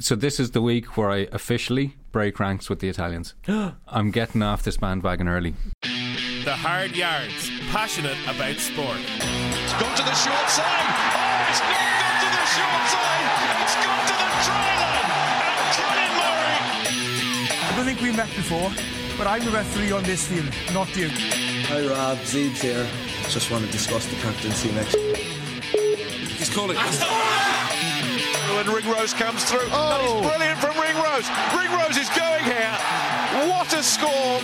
So this is the week where I officially break ranks with the Italians. I'm getting off this bandwagon early. The Hard Yards, passionate about sport. It's gone to the short side. Oh, it's not gone to the short side. It's gone to the try line. And Colin Murray. I don't think we met before, but I'm the referee on this field, not you. Hi Rob, Zeebs here. Just want to discuss the captaincy next. He's calling. When Ringrose comes through. Oh. That is oh. brilliant from Ringrose. Ringrose is going here. What a score.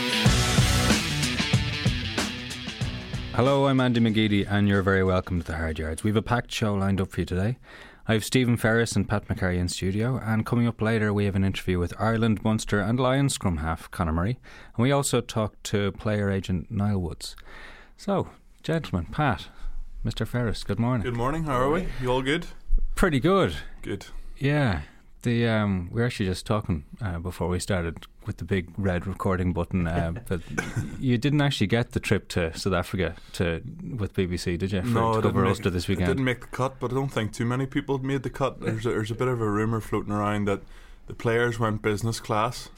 Hello, I'm Andy McGeady, and you're very welcome to the Hard Yards. We have a packed show lined up for you today. I have Stephen Ferris and Pat McCarry in studio, and coming up later, we have an interview with Ireland, Munster, and Lions scrum half Conor Murray, and we also talked to player agent Niall Woods. So, gentlemen, Pat, Mr. Ferris, good morning. Good morning. How are we? You all good? Pretty good. Good. Yeah. The um, we were actually just talking uh, before we started with the big red recording button. Uh, but you didn't actually get the trip to South Africa to with BBC, did you? For, no, to it cover didn't Ulster make, this it weekend. didn't make the cut, but I don't think too many people made the cut. There's a, there's a bit of a rumor floating around that the players went business class,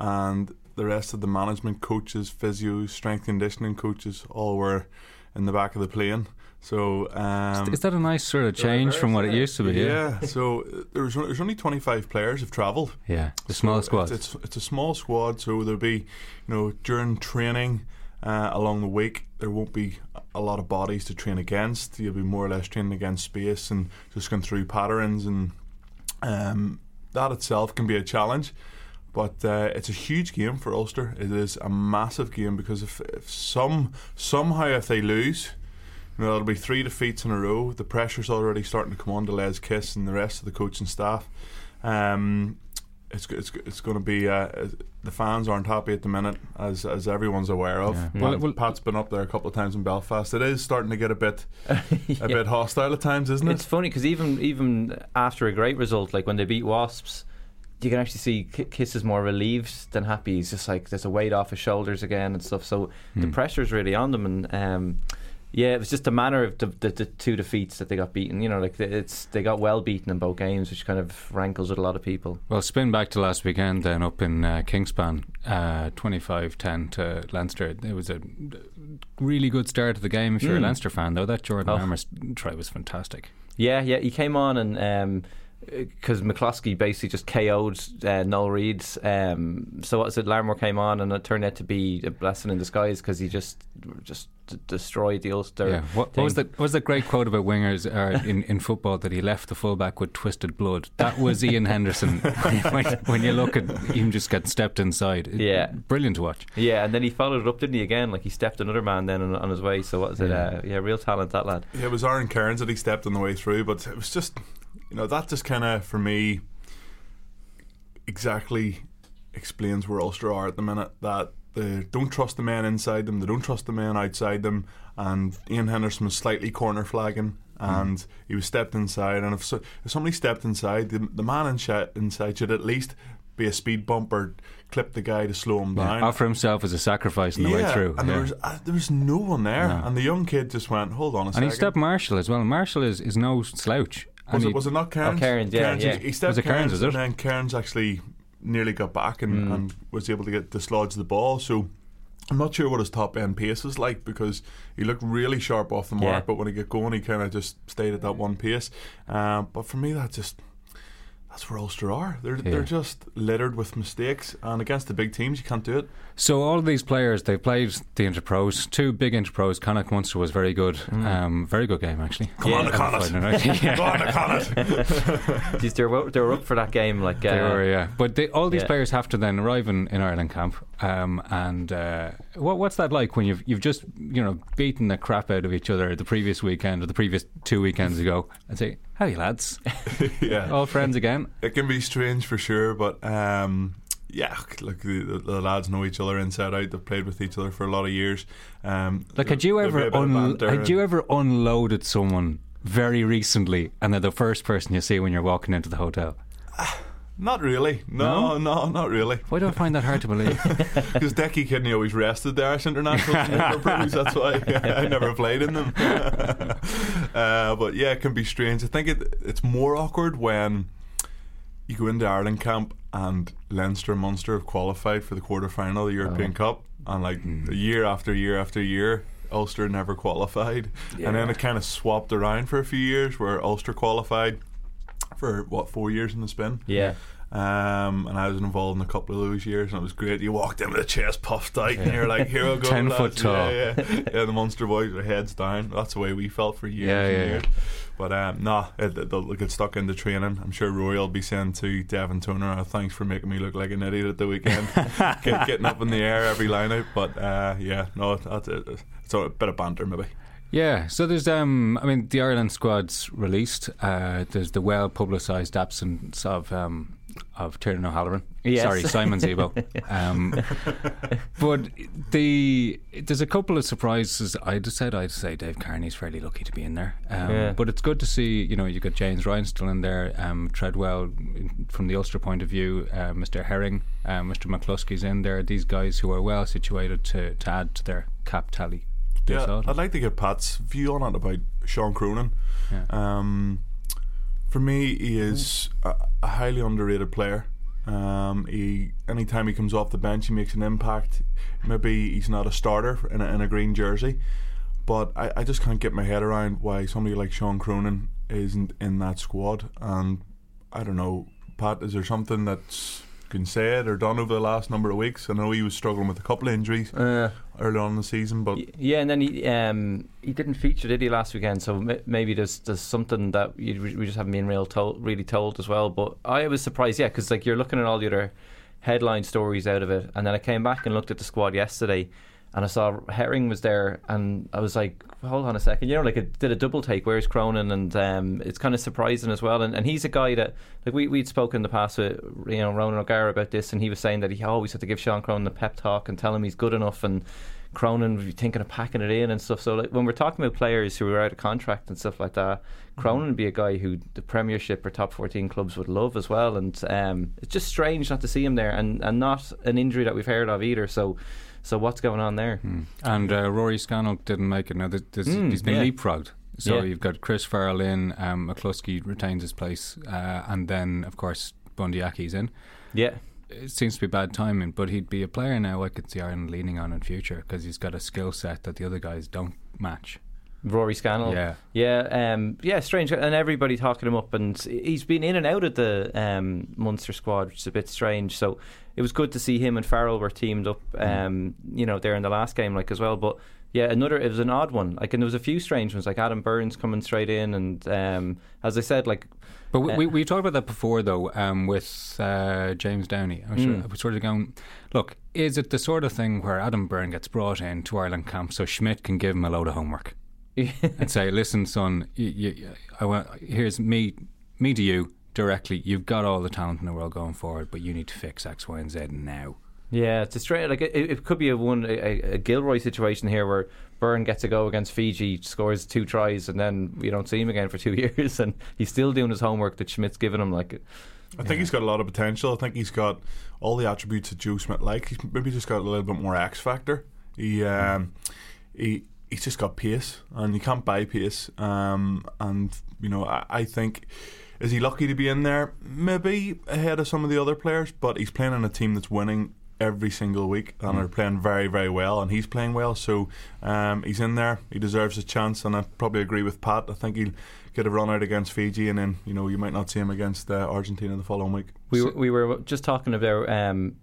and the rest of the management coaches, physios, strength conditioning coaches, all were in the back of the plane. So um, Is that a nice sort of change from what it used to be? yeah, so uh, there's there's only 25 players have travelled. Yeah, the small squad. It's, it's, it's a small squad, so there'll be, you know, during training uh, along the week, there won't be a lot of bodies to train against. You'll be more or less training against space and just going through patterns, and um, that itself can be a challenge. But uh, it's a huge game for Ulster. It is a massive game because if, if some somehow if they lose, you know, there'll be three defeats in a row. The pressure's already starting to come on to Les Kiss and the rest of the coaching staff. Um, it's it's it's going to be uh, the fans aren't happy at the minute, as as everyone's aware of. Yeah. Pat, Well- well- Pat's been up there a couple of times in Belfast. It is starting to get a bit a Yeah. bit hostile at times, isn't it? It's funny because even even after a great result, like when they beat Wasps, you can actually see Kiss is more relieved than happy. He's just like there's a weight off his shoulders again and stuff. So the Hmm. pressure's really on them, and um, yeah, it was just a manner of the, the, the two defeats that they got beaten. You know, like it's they got well beaten in both games, which kind of rankles with a lot of people. Well, spin back to last weekend then up in uh, Kingspan, uh, 25-10 to Leinster. It was a really good start to the game if you're a Mm. Leinster fan, though. That Jordan Oh. Try was fantastic. Yeah, yeah, he came on and. Um, because McCloskey basically just KO'd uh, Noel Reid's. Um, so what was it? Larmour came on, and it turned out to be a blessing in disguise because he just just d- destroyed the Ulster. yeah. What, what was thing. that? What was that great quote about wingers uh, in in football that he left the fullback with twisted blood? That was Iain Henderson. when, when you look at him just get stepped inside, It- Yeah. brilliant to watch. Yeah, and then he followed it up, didn't he? Again, like he stepped another man then on, on his way. So what was it? Yeah. Uh, yeah, real talent that lad. Yeah, it was Aaron Cairns that he stepped on the way through, but it was just, you know, that just kind of, for me, exactly explains where Ulster are at the minute. That they don't trust the men inside them, they don't trust the men outside them, and Iain Henderson was slightly corner flagging. And he was stepped inside, and if, so, if somebody stepped inside, the, the man in sh- inside should at least be a speed bump or clip the guy to slow him Yeah. down. Offer himself as a sacrifice on the way through. And yeah. there was uh, there was no one there, No. and the young kid just went, "Hold on a and second. he stepped Marshall as well. Marshall is, is no slouch. Was And it was it not Cairns? Oh, Cairns, yeah, Cairns, yeah. He, he stepped Was Cairns, Cairns, and then Cairns actually nearly got back and, Mm. and was able to get dislodge the ball. So I'm not sure what his top end pace is like because he looked really sharp off the mark, Yeah. but when he got going, he kind of just stayed at that one pace. Um, but for me, that just that's where Ulster are. They're Yeah. they're just littered with mistakes, and against the big teams, you can't do it. So all of these players, they played the Interpros, two big Interpros. Connacht Munster was very good, um, very good game actually. Come on, Yeah. the Connacht. Final night. Yeah. Go on, the Connacht. Jeez, they were they were up for that game. Like They uh, were, yeah. But they, all these yeah. players have to then arrive in, in Ireland camp. Um, and uh, what, what's that like when you've you've just you know beaten the crap out of each other the previous weekend or the previous two weekends ago and say, "How you lads? yeah, All friends again?" It can be strange for sure, but um, yeah, look, the, the, the lads know each other inside out. They've played with each other for a lot of years. Um, Like, had you ever a bit of un- had you ever unloaded someone very recently, and they're the first person you see when you're walking into the hotel? Not really. No, no, not really. Why do I find that hard to believe? Because Decky Kidney always rested the Irish International Snooker That's why I never played in them. uh, but yeah, it can be strange. I think it, it's more awkward when you go into Ireland camp and Leinster and Munster have qualified for the quarter final of the European oh. Cup, and like hmm. year after year after year, Ulster never qualified, and then it kind of swapped around for a few years where Ulster qualified for what four years in the spin. Yeah. Um, and I was involved in a couple of those years, and it was great. You walked in with a chest puffed out, and you're like, "Here we go, 10 lads." foot tall. Yeah, yeah. yeah, the Munster boys with heads down. That's the way we felt for years Yeah, and yeah, years. But um, nah, it, they'll get stuck into training. I'm sure Rory will be saying to Devin Toner, oh, "Thanks for making me look like an idiot at the weekend, Get, getting up in the air every line out." But uh, yeah, no, that's it. It's a bit of banter, maybe. Yeah, so there's um, I mean, the Ireland squad's released. Uh, there's the well publicised absence of um, of Tiernan O'Halloran. Yes. Sorry, Simon Zebo. um, but the there's a couple of surprises. I'd said I'd say Dave Kearney's fairly lucky to be in there. Um, Yeah. But it's good to see. You know, you got James Ryan still in there. Um, Treadwell, from the Ulster point of view, uh, Mr. Herring, uh, Mr. McCloskey's in there. These guys who are well situated to, to add to their cap tally. Yeah. I'd like to get Pat's view on it about Sean Cronin. Yeah. Um, for me, he is a, a highly underrated player. Um, he anytime he comes off the bench, he makes an impact. Maybe he's not a starter in a, in a green jersey, but I, I just can't get my head around why somebody like Sean Cronin isn't in that squad. And I don't know, Pat, is there something that's said or done over the last number of weeks? I know he was struggling with a couple of injuries Uh, early on in the season, but Yeah, and then he um, he didn't feature, did he, last weekend? So m- maybe there's there's something that you, we just haven't been real told, really told as well. But I was surprised, yeah, because like you're looking at all the other headline stories out of it, and then I came back and looked at the squad yesterday, and I saw Herring was there, and I was like, hold on a second, you know, like it did a double take. Where's Cronin? And um, it's kind of surprising as well. And, and he's a guy that like we we'd spoken in the past with you know Ronan O'Gara about this, and he was saying that he always had to give Sean Cronin the pep talk and tell him he's good enough and. Cronin would be thinking of packing it in and stuff. So like when we're talking about players who are out of contract and stuff like that, Cronin would be a guy who the Premiership or top fourteen clubs would love as well. And um, it's just strange not to see him there, and, and not an injury that we've heard of either. So, so what's going on there? And uh, Rory Scannell didn't make it. Now there's, there's, Mm, he's been yeah. leapfrogged. So Yeah. you've got Chris Farrell in, um, McCloskey retains his place, uh, and then of course Bundee Aki's in. Yeah, It seems to be bad timing, but he'd be a player now I could see Ireland leaning on in future because he's got a skill set that the other guys don't match. Rory Scannell. Yeah. yeah, um, yeah. Strange, and everybody talking him up, and he's been in and out of the um, Munster squad, which is a bit strange. So it was good to see him and Farrell were teamed up, um, you know, there in the last game, like as well. But yeah, another it was an odd one. Like, and there was a few strange ones, like Adam Burns coming straight in, and um, as I said, like But we, Uh, we, we talked about that before, though, um, with uh, James Downey. I was, sort- I was sort of going, look, is it the sort of thing where Adam Byrne gets brought in to Ireland camp so Schmidt can give him a load of homework and say, listen, son, you, you, I want, here's me, me to you directly. You've got all the talent in the world going forward, but you need to fix X, Y, and Z now. Yeah, it's a straight like it, it could be a one a, a Gilroy situation here where Byrne gets a go against Fiji, scores two tries, and then we don't see him again for two years, and he's still doing his homework that Schmidt's given him. Like, I think he's got a lot of potential. I think he's got all the attributes that Joe Schmidt like. He's maybe just got a little bit more X factor. He um, he he's just got pace, and you can't buy pace. Um, and you know, I, I think is he lucky to be in there? Maybe ahead of some of the other players, but he's playing in a team that's winning every single week and are playing very very well and he's playing well. So um, he's in there. He deserves a chance and I probably agree with Pat. I think he'll get a run out against Fiji and then you know you might not see him against uh, Argentina the following week. We were, we were just talking about um,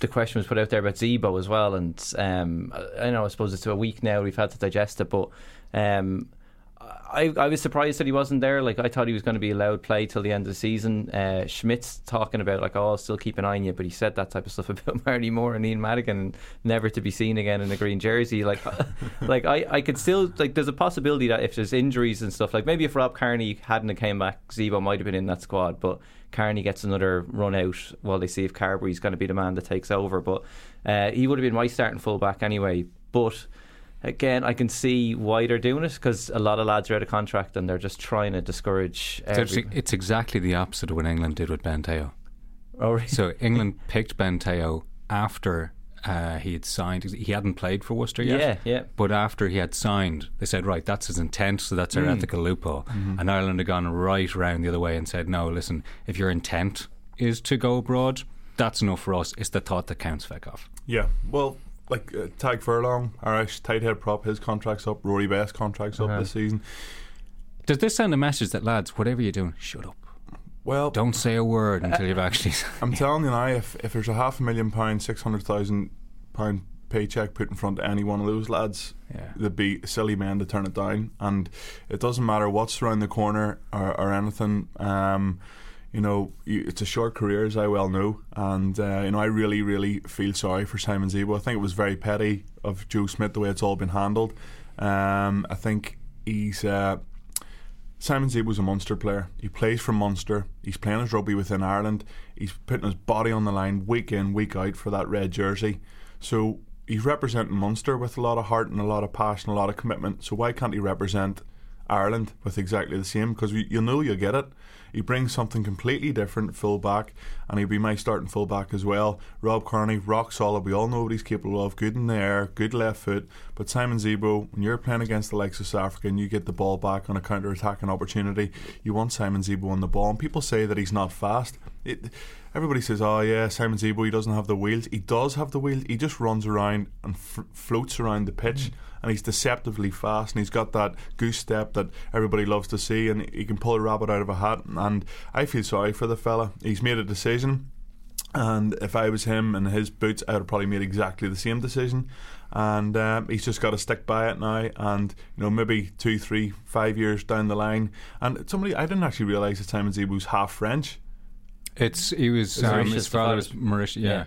the question was put out there about Zebo as well, and um, I know I suppose it's a week now we've had to digest it, but um, I, I was surprised that he wasn't there. Like I thought he was going to be allowed play till the end of the season. Uh, Schmidt's talking about like, oh, I'll still keep an eye on you, but he said that type of stuff about Marty Moore and Ian Madigan, never to be seen again in a green jersey. Like, like I, I could still like. There's a possibility that if there's injuries and stuff, like maybe if Rob Kearney hadn't came back, Zebo might have been in that squad, but. Kearney gets another run out while they see if Carbery's going to be the man that takes over. But uh, he would have been my starting fullback anyway. But again, I can see why they're doing it because a lot of lads are out of contract and they're just trying to discourage. It's, it's exactly the opposite of what England did with Ben Te'o. oh, really? So England picked Ben Te'o after uh, he had signed. He hadn't played for Worcester yet. Yeah, yeah. But after he had signed, they said, right, that's his intent, so that's our ethical loophole. And Ireland had gone right around the other way and said, no, listen, if your intent is to go abroad, that's enough for us. It's the thought that counts, feck off. Yeah, well, like uh, Tadhg Furlong, Irish tight head prop, his contract's up. Rory Best contract's up this season. Does this send a message that, lads, whatever you're doing, shut up. Well, Don't say a word until you've actually. I'm telling you now, if if there's a half a million pound, six hundred thousand pound paycheck put in front of any one of those lads, Yeah. they'd be silly men to turn it down. And it doesn't matter what's around the corner or, or anything. Um, you know, you, it's a short career, as I well know, and uh, you know, I really, really feel sorry for Simon Zebo. I think it was very petty of Joe Schmidt the way it's all been handled. Um, I think he's. Uh, Simon Zebo's a Munster player. He plays for Munster. He's playing his rugby within Ireland. He's putting his body on the line week in, week out for that red jersey. So he's representing Munster with a lot of heart and a lot of passion, a lot of commitment. So why can't he represent Ireland with exactly the same? Because you know you'll get it. He brings something completely different, full back, and he'll be my starting full back as well. Rob Kearney, rock solid. We all know what he's capable of. Good in the air, good left foot. But Simon Zebo, when you're playing against the likes of South Africa and you get the ball back on a counter attacking opportunity, you want Simon Zebo on the ball. And people say that he's not fast. It, everybody says, "Oh yeah, Simon Zebo, he doesn't have the wheels." He does have the wheels. He just runs around and f- floats around the pitch, and he's deceptively fast. And he's got that goose step that everybody loves to see, and he can pull a rabbit out of a hat. And I feel sorry for the fella. He's made a decision. And if I was him in his boots, I would have probably made exactly the same decision. And um, he's just got to stick by it now. And you know, maybe two, three, five years down the line. And somebody, I didn't actually realise that Simon Zebo's half French. It's he was um, his father father. was Mauritius. Yeah. Yeah.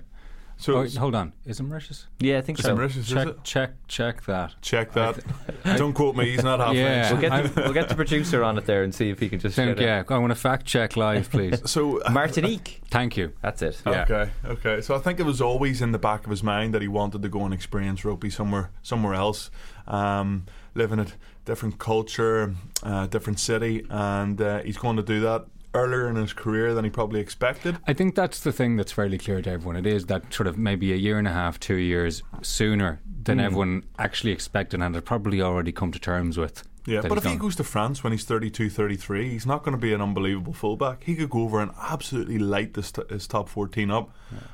So oh, hold on, is it Mauritius? Yeah, I think Is so. it Mauritius, is check, it? check, check that. Check that. Don't quote me. He's not half Yeah. We'll get, the, we'll get the producer on it there and see if he can just. Think, get yeah, I want to fact check live, please. So. Martinique. Thank you. That's it. Yeah. Okay, okay. So I think it was always in the back of his mind that he wanted to go and experience rugby somewhere, somewhere else, um, live in a different culture, uh, different city, and uh, he's going to do that earlier in his career than he probably expected. I think that's the thing that's fairly clear to everyone. It is that sort of maybe a year and a half, two years sooner than hmm. everyone actually expected and had probably already come to terms with. Yeah, but if he goes to France when he's 32, 33, he's not going to be an unbelievable fullback. He could go over and absolutely light this t- his top 14 up.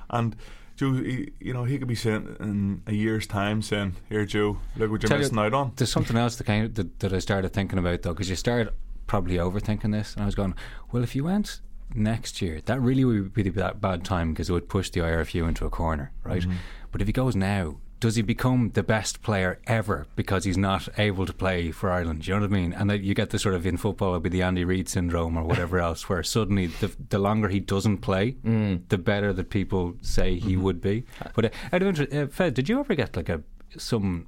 And Joe, he, you know, he could be saying in a year's time, saying, "Here, Joe, look what you're Tell you- missing out on." There's something else that, kind of, that, that I started thinking about though, because you start probably overthinking this, and I was going, well, if you went next year, that really would be that bad time because it would push the IRFU into a corner, right? Mm-hmm. But if he goes now, does he become the best player ever because he's not able to play for Ireland? You know what I mean? And that you get the sort of in football, it'll be the Andy Reid syndrome or whatever else, where suddenly the, the longer he doesn't play, the better that people say he Mm-hmm. would be. But uh, out of interest, uh, Fed, did you ever get like a some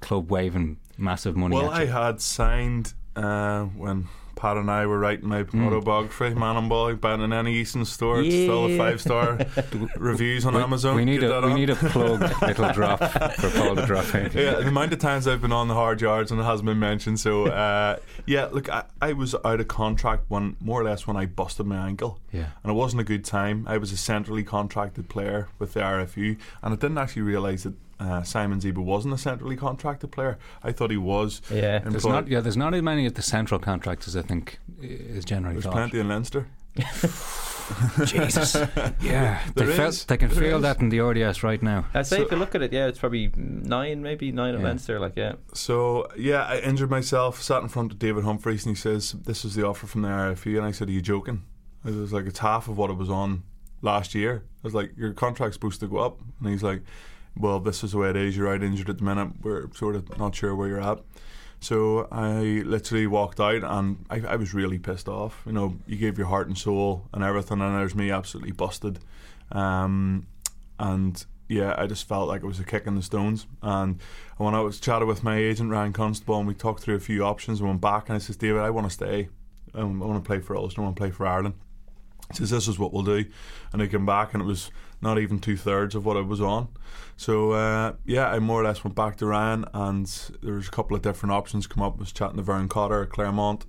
club waving massive money? Well, I had signed uh, when Pat and I were writing my Hmm. autobiography, Man and Boy, buying in any Eastern store. It's still a five star reviews on we, Amazon. we need Get a we need a plug little drop for Paul to drop in. yeah, the amount of times I've been on the hard yards and it hasn't been mentioned. So, uh, yeah, look, I, I was out of contract when more or less when I busted my ankle. Yeah. And it wasn't a good time. I was a centrally contracted player with the RFU, and I didn't actually realise that uh, Simon Zebo wasn't a centrally contracted player. I thought he was. Yeah. There's not yeah. There's not as many of the central contractors. I think is generally There's thought. plenty in Leinster. Jesus. Yeah, they, There felt, they can There feel is. that in the RDS right now. I'd say So- if you look at it, yeah, it's probably nine, maybe nine Yeah. events there. Like, yeah. So yeah, I injured myself. Sat in front of David Humphreys, and he says, "This is the offer from the RFU." And I said, "Are you joking?" I was like, "It's half of what it was on last year." I was like, "Your contract's supposed to go up," and he's like, "Well, this is the way it is. You're out injured at the minute. We're sort of not sure where you're at." So I literally walked out, and I, I was really pissed off. You know, you gave your heart and soul and everything, and there's me absolutely busted. Um, and yeah, I just felt like it was a kick in the stones. And when I was chatting with my agent Ryan Constable, and we talked through a few options, and went back, and I says, David, I want to stay. Um, I want to play for Ulster. I want to play for Ireland. He says, This is what we'll do. And I came back, and it was not even two thirds of what I was on. So uh, yeah, I more or less went back to Ryan, and there was a couple of different options come up. I was chatting to Vern Cotter at Clermont,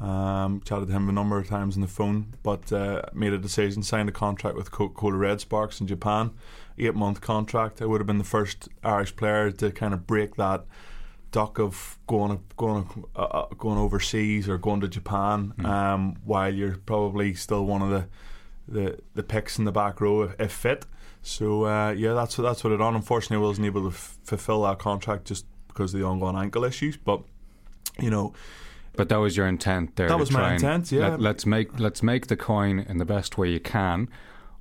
Um, chatted to him a number of times on the phone, but uh, made a decision, signed a contract with Coca-Cola Red Sparks in Japan, eight month contract. I would have been the first Irish player to kind of break that duck of going going uh, uh, going overseas or going to Japan, Hmm. um, while you're probably still one of the the, the picks in the back row if, if fit. So uh, yeah, that's what that's what it on. Unfortunately, I wasn't able to f- fulfil that contract just because of the ongoing ankle issues. But you know, But that was your intent there. That was my intent, yeah. Let, us make let's make the coin in the best way you can,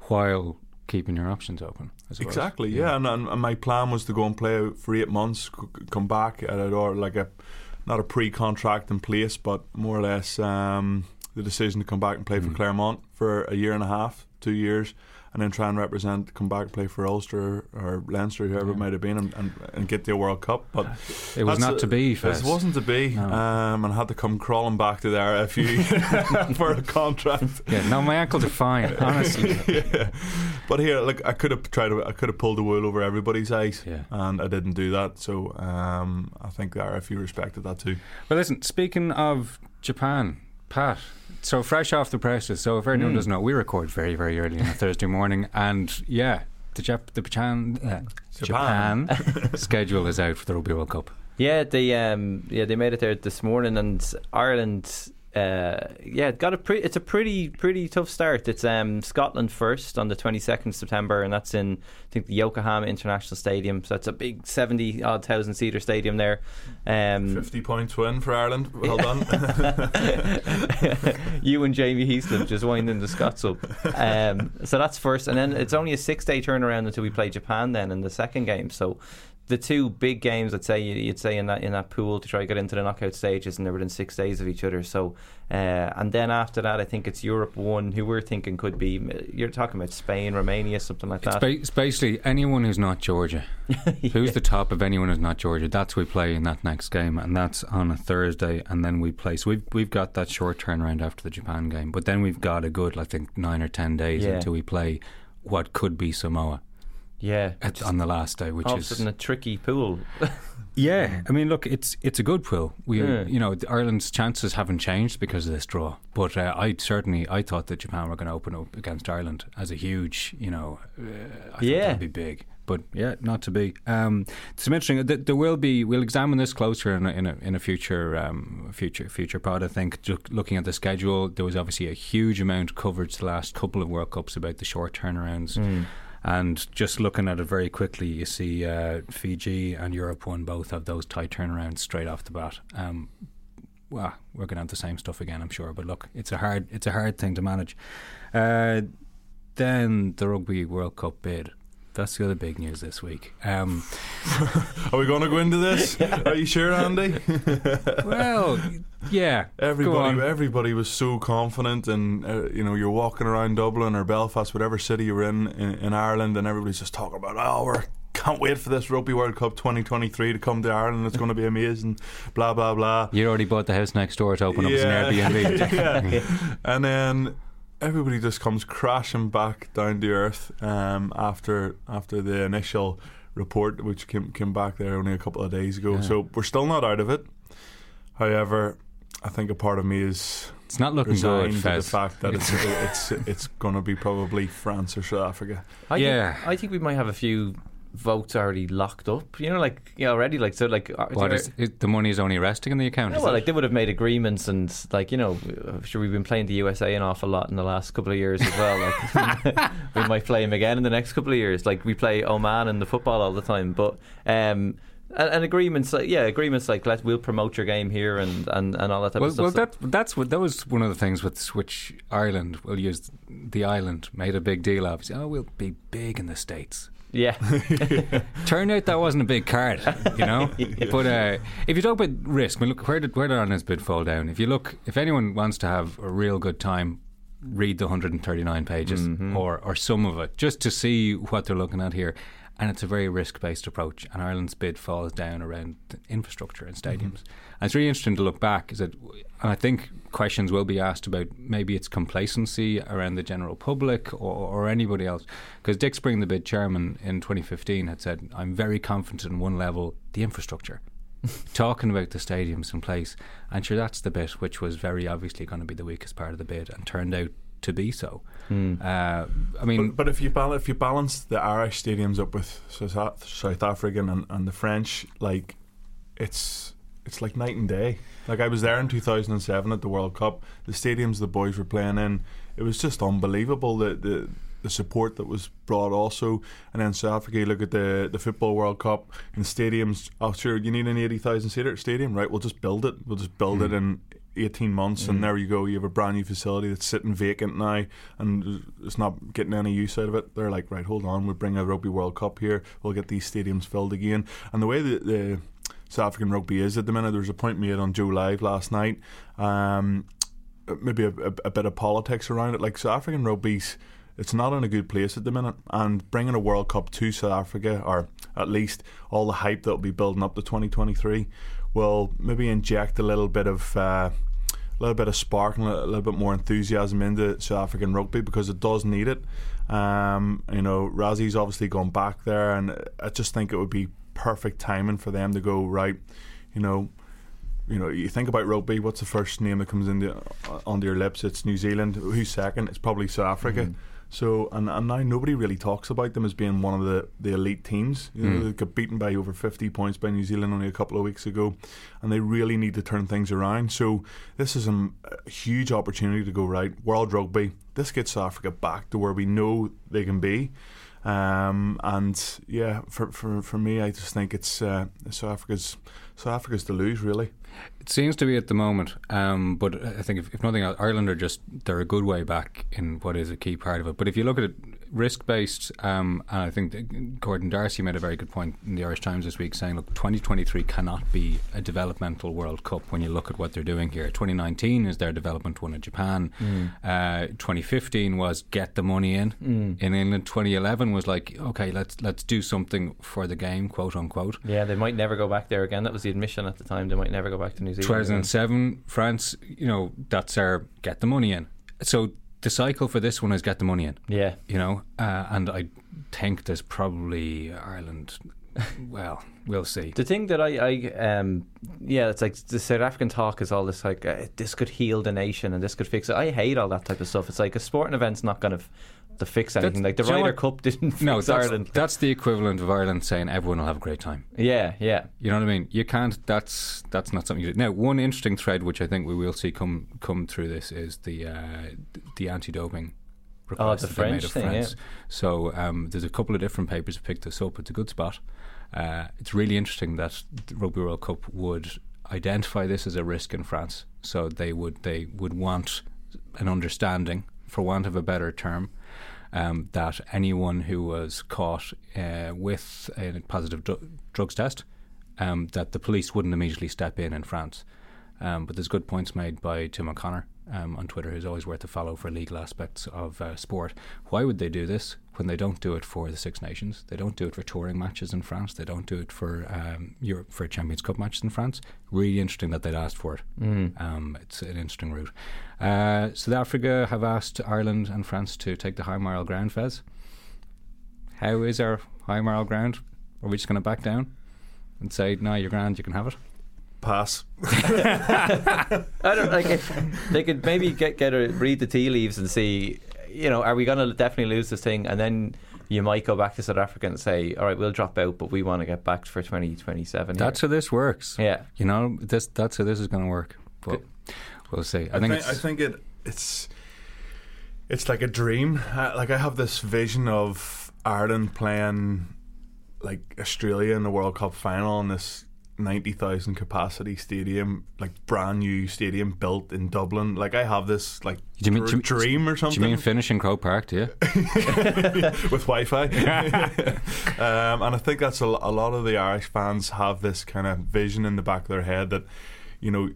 while keeping your options open. Exactly, yeah. And, and, and my plan was to go and play for eight months, c- come back at it, or like a not a pre-contract in place, but more or less um, the decision to come back and play Mm. for Clermont for a year and a half, two years, and then try and represent, come back and play for Ulster or Leinster, whoever it might have been, and, and, and get the World Cup. But It was not a- to be. It wasn't to be, No. um, and I had to come crawling back to there a few for a contract. Yeah, no, my ankles are fine. Honestly, yeah. But here, like I could have tried to, I could have pulled the wool over everybody's eyes, Yeah. and I didn't do that. So um, I think the RFU respected that too. Well, listen. Speaking of Japan, Pat. So fresh off the presses. So if anyone Mm. doesn't know, we record very, very early on a Thursday morning, and yeah, the Jap- the Japan, uh, Japan. Japan schedule is out for the Rugby World Cup. Yeah, they um yeah they made it there this morning, and Ireland. Uh, yeah, it got a pre- it's a pretty pretty tough start. It's um, Scotland first on the twenty second September, and that's in I think the Yokohama International Stadium. So it's a big seventy odd thousand seater stadium there. Um, Fifty points win for Ireland. Well done. you and Jamie Heaslip just winding the Scots up. Um, so that's first, and then it's only a six day turnaround until we play Japan then in the second game. So the two big games, I'd say you'd say in that in that pool to try to get into the knockout stages, and they're within six days of each other. So, uh, and then after that, I think it's Europe one, who we're thinking could be. You're talking about Spain, Romania, something like that. it's basically anyone who's not Georgia. Who's the top of anyone who's not Georgia? That's we play in that next game, and that's on a Thursday. And then we play. So we've we've got that short turnaround after the Japan game, but then we've got a good, I think, nine or ten days Yeah. until we play what could be Samoa yeah, at, on the last day, which all a is a tricky pool. yeah. I mean, look, it's it's a good pool. We Yeah. you know Ireland's chances haven't changed because of this draw, but uh, I certainly I thought that Japan were going to open up against Ireland as a huge you know uh, I Yeah. that'd be big. But yeah, not to be. Um, some interesting. th- There will be. We'll examine this closer in a, in a, in a future um, future future pod. I think. Just looking at the schedule, there was obviously a huge amount of coverage the last couple of World Cups about the short turnarounds. And just looking at it very quickly, you see uh, Fiji and Europe one both have those tight turnarounds straight off the bat. Um, well, we're going to have the same stuff again, I'm sure. But look, it's a hard, it's a hard thing to manage. Uh, then the Rugby World Cup bid. That's the other big news this week. Um, Are we going to go into this? Are you sure, Andy? well, yeah. go Everybody, on. everybody was so confident, and uh, you know, you're walking around Dublin or Belfast, whatever city you're in, in in Ireland, and everybody's just talking about, oh, we're can't wait for this Rugby World Cup 2023 to come to Ireland. It's going to be amazing. Blah blah blah. You already bought the house next door to open up as an Airbnb. yeah. And then everybody just comes crashing back down to earth um, after after the initial report, which came came back there only a couple of days ago. Yeah. So we're still not out of it. However, I think a part of me is It's not looking good, resigned to the fact that it's it's it's going to be probably France or South Africa. I Yeah. think, I think we might have a few votes already locked up. You know, like yeah, already like so like. uh, What is, is the money is only resting in the account? Yeah, well, it? like they would have made agreements, and like you know, sure we've been playing the USA an awful lot in the last couple of years as well. Like we might play them again in the next couple of years. Like we play Oman in the football all the time, but um, and, and agreements like yeah, agreements like let we'll promote your game here and and, and all that type well, of stuff. well, that that's what that was one of the things with which Ireland will use the island made a big deal of. Oh, we'll be big in the states. Yeah, Turned out that wasn't a big card, you know. But uh, if you talk about risk, I mean, look where did where did Ireland's bid fall down? If you look, if anyone wants to have a real good time, read the 139 pages Mm-hmm. or or some of it just to see what they're looking at here. And it's a very risk based approach. And Ireland's bid falls down around the infrastructure and mm-hmm. stadiums. And it's really interesting to look back. Is that, and I think questions will be asked about maybe it's complacency around the general public or, or anybody else. Because Dick Spring, the bid chairman in 2015, had said, "I'm very confident in one level, the infrastructure." talking about the stadiums in place, and sure, that's the bit which was very obviously going to be the weakest part of the bid, and turned out to be so. Mm. Uh, I mean, but, but, if you balance if you balance the Irish stadiums up with South, South African and, and the French, like it's it's like night and day. Like I was there in 2007 at the World Cup. The stadiums the boys were playing in, it was just unbelievable. The the the support that was brought also, and then South Africa. You look at the the football World Cup and stadiums. Oh, sure, you need an 80,000 seater stadium, right? We'll just build it. We'll just build mm. it in 18 months, mm. and there you go. You have a brand new facility that's sitting vacant now, and it's not getting any use out of it. They're like, right, hold on, we'll bring a Rugby World Cup here. We'll get these stadiums filled again. And the way that the South African rugby is at the minute. There was a point made on Joe Live last night. Um, maybe a, a, a, bit of politics around it. Like South African rugby's, it's not in a good place at the minute. And bringing a World Cup to South Africa, or at least all the hype that will be building up to 2023, will maybe inject a little bit of. Uh, a little bit of spark and a little bit more enthusiasm into South African rugby because it does need it. Um, you know, Rassie's obviously gone back there, and I just think it would be perfect timing for them to go right. You know, you know, you think about rugby. What's the first name that comes into uh, onto your lips? It's New Zealand. Who's second? It's probably South Africa. Mm-hmm. So and, and now nobody really talks about them as being one of the, the elite teams. You know, mm. they got beaten by over fifty points by New Zealand only a couple of weeks ago, and they really need to turn things around. So this is a, a huge opportunity to go right. World Rugby. This gets South Africa back to where we know they can be. Um, and yeah, for, for for me, I just think it's uh, South Africa's South Africa's to lose really. Seems to be at the moment, um, but I think if, if, nothing else, Ireland are just they're a good way back in what is a key part of it. But if you look at it risk based, um, and I think Gordon D'Arcy made a very good point in the Irish Times this week, saying, "Look, 2023 cannot be a developmental World Cup when you look at what they're doing here. 2019 is their development one in Japan. Mm. Uh, 2015 was get the money in. Mm. In England, 2011 was like, okay, let's let's do something for the game, quote unquote. Yeah, they might never go back there again. That was the admission at the time. They might never go back to New Zealand. 2007, again. France. You know, that's our get the money in. So the cycle for this one is get the money in. Yeah. You know, uh, and I think there's probably Ireland. well, we'll see. The thing that I, I um, yeah, it's like the South African talk is all this like uh, this could heal the nation and this could fix it. I hate all that type of stuff. It's like a sporting event's not going to to fix anything. That's, like the Ryder Cup didn't no, that's, Ireland. That's the equivalent of Ireland saying everyone will have a great time. Yeah, yeah. You know what I mean? You can't. That's that's not something you do. Now, one interesting thread which I think we will see come come through this is the uh, the anti-doping. Oh, the French thing, France. Yeah. So um, there's a couple of different papers that picked this up. It's a good spot. Uh, it's really interesting that the Rugby World Cup would identify this as a risk in France. So they would they would want an understanding, for want of a better term, um, that anyone who was caught uh, with a positive dr- drugs test, um, that the police wouldn't immediately step in in France. Um, but there's good points made by Tim O'Connor um, on Twitter, who's always worth a follow for legal aspects of uh, sport. Why would they do this when they don't do it for the Six Nations? They don't do it for touring matches in France. They don't do it for um, Europe for Champions Cup matches in France. Really interesting that they'd asked for it. Mm. Um, it's an interesting route. Uh, South Africa have asked Ireland and France to take the high moral ground. Fez, how is our high moral ground? Are we just going to back down and say, "No, you're grand, you can have it"? Pass. I don't like if they could maybe get get a, read the tea leaves and see, you know, are we going to definitely lose this thing? And then you might go back to South Africa and say, all right, we'll drop out, but we want to get back for 2027. That's how this works. Yeah. You know, this that's how this is going to work. But we'll see. I, I think, think I think it it's it's like a dream. I, like I have this vision of Ireland playing like Australia in the World Cup final in this ninety thousand capacity stadium, like brand new stadium built in Dublin. Like I have this like do you mean, dr- dream or something. Do you mean finishing Croke Park? Do you? With Wi-Fi. um, and I think that's a, a lot of the Irish fans have this kind of vision in the back of their head that you know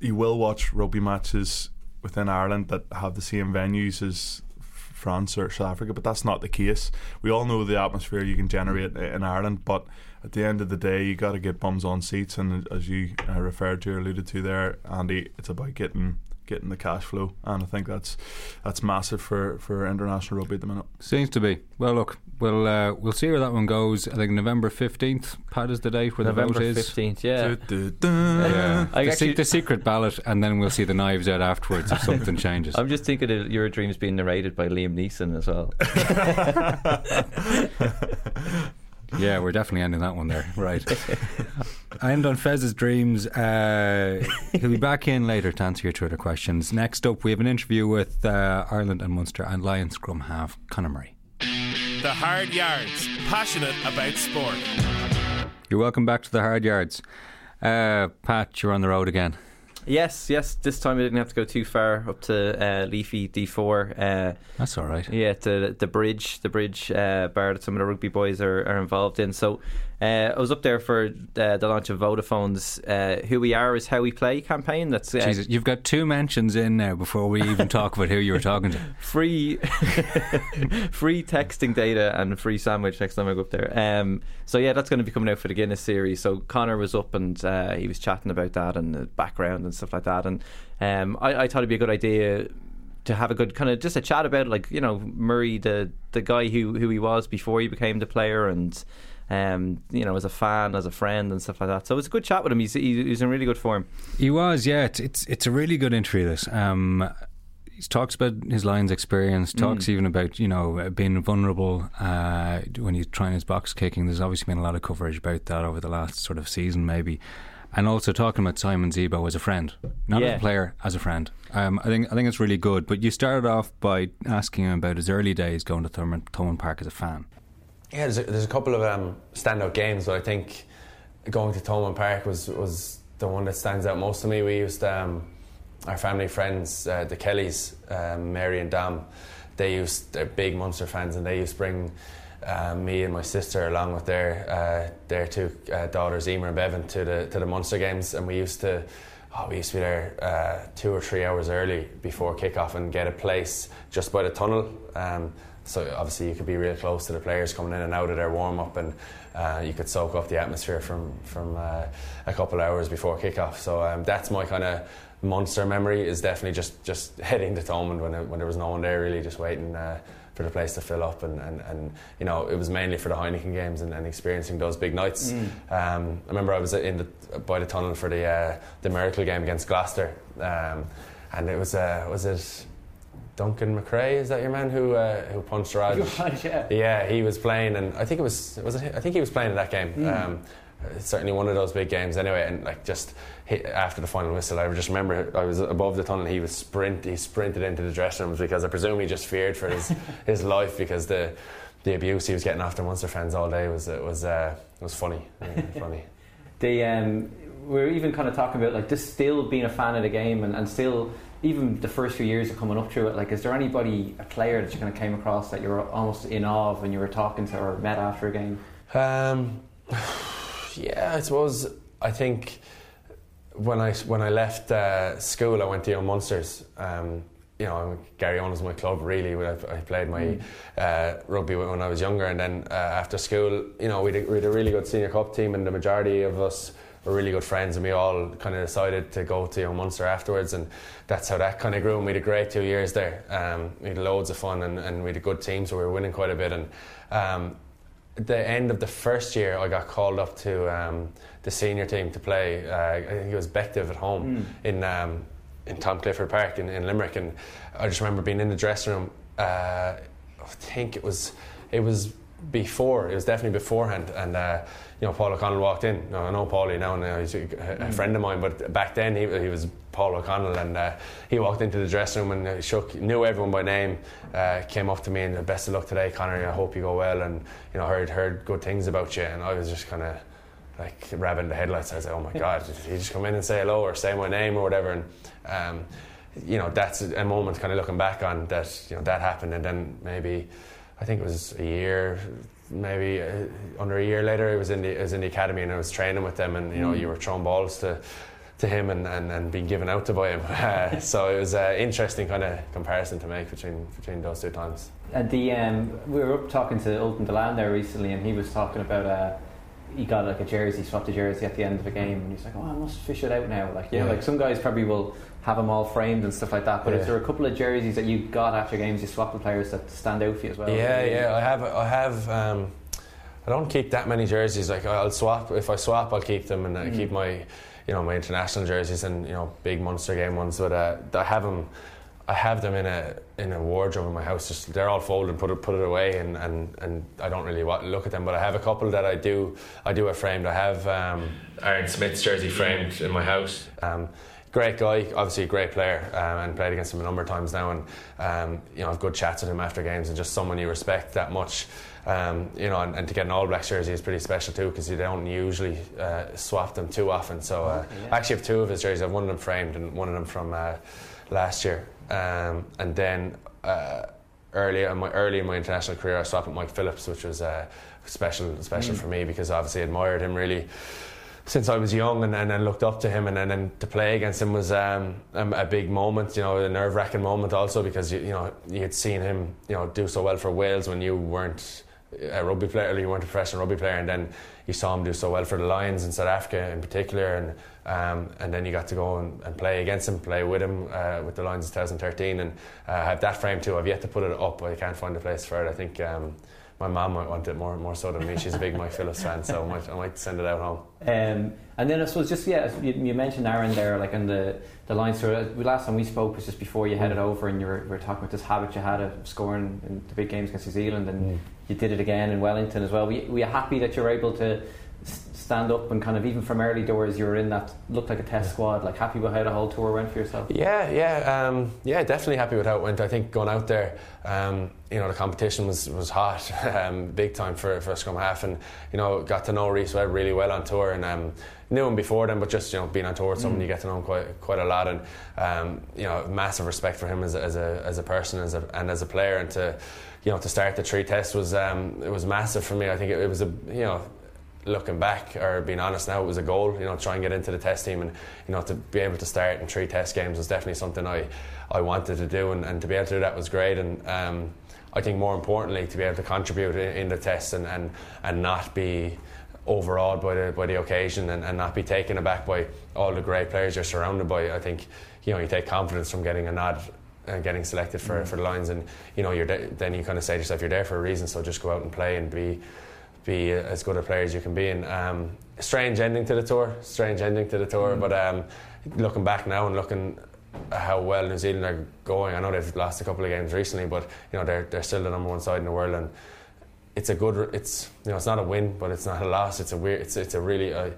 you will watch rugby matches within Ireland that have the same venues as France or South Africa, but that's not the case. We all know the atmosphere you can generate in Ireland, but at the end of the day, you got to get bums on seats, and as you uh, referred to or alluded to there, Andy, it's about getting getting the cash flow, and I think that's that's massive for, for international rugby at the minute. Seems to be. Well, look, we'll uh, we'll see where that one goes. I think November fifteenth. Pat is the date where November the vote is. fifteenth. Yeah. Du- du- du. Yeah, I the, actually- se- the secret ballot, and then we'll see the knives out afterwards if something changes. I'm just thinking of Your Dreams being narrated by Liam Neeson as well. Yeah, we're definitely ending that one there. Right. I end on Fez's dreams. Uh, he'll be back in later to answer your Twitter questions. Next up, we have an interview with uh, Ireland and Munster and Lions Scrum half Conor Murray. The Hard Yards, passionate about sport. You're welcome back to the hard yards. Uh, Pat, you're on the road again. Yes, yes. This time I didn't have to go too far up to uh, Leafy D4. Uh, That's all right. Yeah, to the bridge, the bridge uh, bar that some of the rugby boys are, are involved in. So uh, I was up there for uh, the launch of Vodafone's uh, "Who We Are Is How We Play" campaign. That's uh, Jesus, you've got two mentions in now before we even talk about who you were talking to. free, free texting data and free sandwich next time I go up there. Um, so yeah, that's going to be coming out for the Guinness series. So Conor was up and uh, he was chatting about that and the background and stuff like that. And um, I, I thought it'd be a good idea to have a good kind of just a chat about like you know Murray, the the guy who who he was before he became the player and. Um, you know, as a fan, as a friend, and stuff like that. So it was a good chat with him. He's he, he's in really good form. He was, yeah. It's it's, it's a really good interview. This. Um, he talks about his Lions experience. Talks even about you know being vulnerable uh, when he's trying his box kicking. There's obviously been a lot of coverage about that over the last sort of season, maybe. And also talking about Simon Zebo as a friend, not as a player, as a friend. Um, I think I think it's really good. But you started off by asking him about his early days going to Thurman, Thomond Park as a fan. Yeah, there's a, there's a couple of um, standout games, but I think going to Thomond Park was was the one that stands out most to me. We used um, our family friends, uh, the Kellys, um, Mary and Dam. They used they're big Munster fans, and they used to bring uh, me and my sister along with their uh, their two uh, daughters, Emer and Bevan, to the to the Munster games, and we used to. Oh, we used to be there uh, two or three hours early before kickoff and get a place just by the tunnel. Um, so obviously you could be real close to the players coming in and out of their warm up, and uh, you could soak up the atmosphere from from uh, a couple hours before kickoff. So um, that's my kind of Munster memory is definitely just just heading to Thomond when it, when there was no one there really, just waiting. For the place to fill up, and, and, and you know it was mainly for the Heineken games and, and experiencing those big nights. Um, I remember I was in the by the tunnel for the uh, the miracle game against Gloucester, um, and it was uh, was it Duncan McRae? Is that your man who uh, who punched Rog? yeah. he was playing, and I think it was was it, I think he was playing in that game. Um, certainly one of those big games anyway, and like just after the final whistle, I just remember I was above the tunnel. He was sprint, he sprinted into the dressing rooms because I presume he just feared for his his life because the the abuse he was getting after Munster fans all day was it was uh, was funny, funny. they um, we're even kind of talking about like just still being a fan of the game and, and still even the first few years of coming up through it like is there anybody a player that you kind of came across that you were almost in awe of when you were talking to or met after a game Um, yeah, I suppose I think when I when I left uh, school, I went to Young Monsters. Um, you know, Garryowen was my club really. I, I played my uh, rugby when I was younger, and then uh, after school, you know, we had, a- we had a really good senior cup team, and the majority of us were really good friends, and we all kind of decided to go to Young Munster afterwards, and that's how that kind of grew. And we had a great two years there. Um, we had loads of fun, and, and we had a good team, so we were winning quite a bit, and. Um, the end of the first year, I got called up to um, the senior team to play. Uh, I think it was Bective at home in um, in Tom Clifford Park in, in Limerick, and I just remember being in the dressing room. Uh, I think it was it was before. It was definitely beforehand, and. Uh, you know, Paul O'Connell walked in. Now, I know Paulie now, now he's a, a friend of mine, but back then he, he was Paul O'Connell, and uh, he walked into the dressing room and uh, shook, knew everyone by name. Uh, came up to me and uh, best of luck today, Conor. I hope you go well, and you know, heard heard good things about you. And I was just kind of like rabbing the headlights. I was like, oh my god, did he just come in and say hello or say my name or whatever? And um, you know, that's a moment kind of looking back on that. You know, that happened, and then maybe I think it was a year, maybe uh, under a year later, it was in the was in the academy and I was training with them, and you know, you were throwing balls to to him and, and, and being given out to by him. Uh, so it was an interesting kind of comparison to make between between those two times. and the um, we were up talking to Ultan Dillane there recently and he was talking about uh, he got like a jersey, swapped a jersey at the end of a game, and he's like, "Oh, I must fish it out now." Like, you know, Yeah. like some guys probably will have them all framed and stuff like that. But Yeah. is there are a couple of jerseys that you got after games you swap the players that stand out for you as well? Yeah, yeah. I have. I have. Um, I don't keep that many jerseys. Like I'll swap. If I swap, I'll keep them, and I keep my, you know, my international jerseys and you know big Munster game ones. But uh, I have them. I have them in a in a wardrobe in my house. Just they're all folded, put it put it away, and, and, and I don't really wa- look at them. But I have a couple that I do I do a framed. I have um, Aaron Smith's jersey framed in my house. Um, great guy, obviously a great player, um, and played against him a number of times now. And um, you know, I've good chats with him after games, and just someone you respect that much. Um, you know, and, and to get an All Blacks jersey is pretty special too because you don't usually uh, swap them too often. So uh, I actually have two of his jerseys. I've one of them framed and one of them from uh, last year. Um, and then uh, early in my early in my international career, I swapped with Mike Phillips, which was uh, special special for me because I obviously I admired him really since I was young and, and, and looked up to him and, then to play against him was um, um, a big moment, you know, a nerve wracking moment also because you, you know you had seen him you know do so well for Wales when you weren't a rugby player, or you weren't a professional rugby player, and then you saw him do so well for the Lions in South Africa in particular, and um, and then you got to go and, and play against him, play with him uh, with the Lions in 2013, and uh, have that frame too. I've yet to put it up. I can't find a place for it. I think. Um, my mom might want it more more so than me. She's a big Mike Phillips fan, so I might, I might send it out home. Um, and then I suppose just yeah, you, you mentioned Aaron there, like in the the Lions. So uh, last time we spoke was just before you headed over, and you were, we were talking about this habit you had of scoring in the big games against New Zealand, and you did it again in Wellington as well. Were you, were you happy that you were able to stand up and kind of even from early doors, you were in that looked like a test squad. Like happy with how the whole tour went for yourself. Yeah, yeah, um, yeah. Definitely happy with how it went. I think going out there, um, you know, the competition was was hot, um, big time for for a scrum half, and you know, got to know Rhys Webb really well on tour, and um, knew him before then, but just you know, being on tour with someone, you get to know him quite quite a lot, and um, you know, massive respect for him as a, as a as a person, as a, and as a player, and to you know, to start the three test was um, it was massive for me. I think it, it was a you know looking back or being honest now, it was a goal. You know, try and get into the test team, and you know, to be able to start in three test games was definitely something I, I wanted to do, and, and to be able to do that was great. And um, I think more importantly, to be able to contribute in, in the tests and, and and not be overawed by the by the occasion and, and not be taken aback by all the great players you're surrounded by. I think you know you take confidence from getting a nod and getting selected for, for the Lions, and you know you're de- then you kind of say to yourself you're there for a reason, so just go out and play and be be as good a player as you can be. And um, strange ending to the tour, strange ending to the tour. But um, looking back now and looking how well New Zealand are going, I know they've lost a couple of games recently, but you know they're they're still the number one side in the world, and it's a good. It's you know it's not a win, but it's not a loss. It's a weird. It's it's a really. Uh,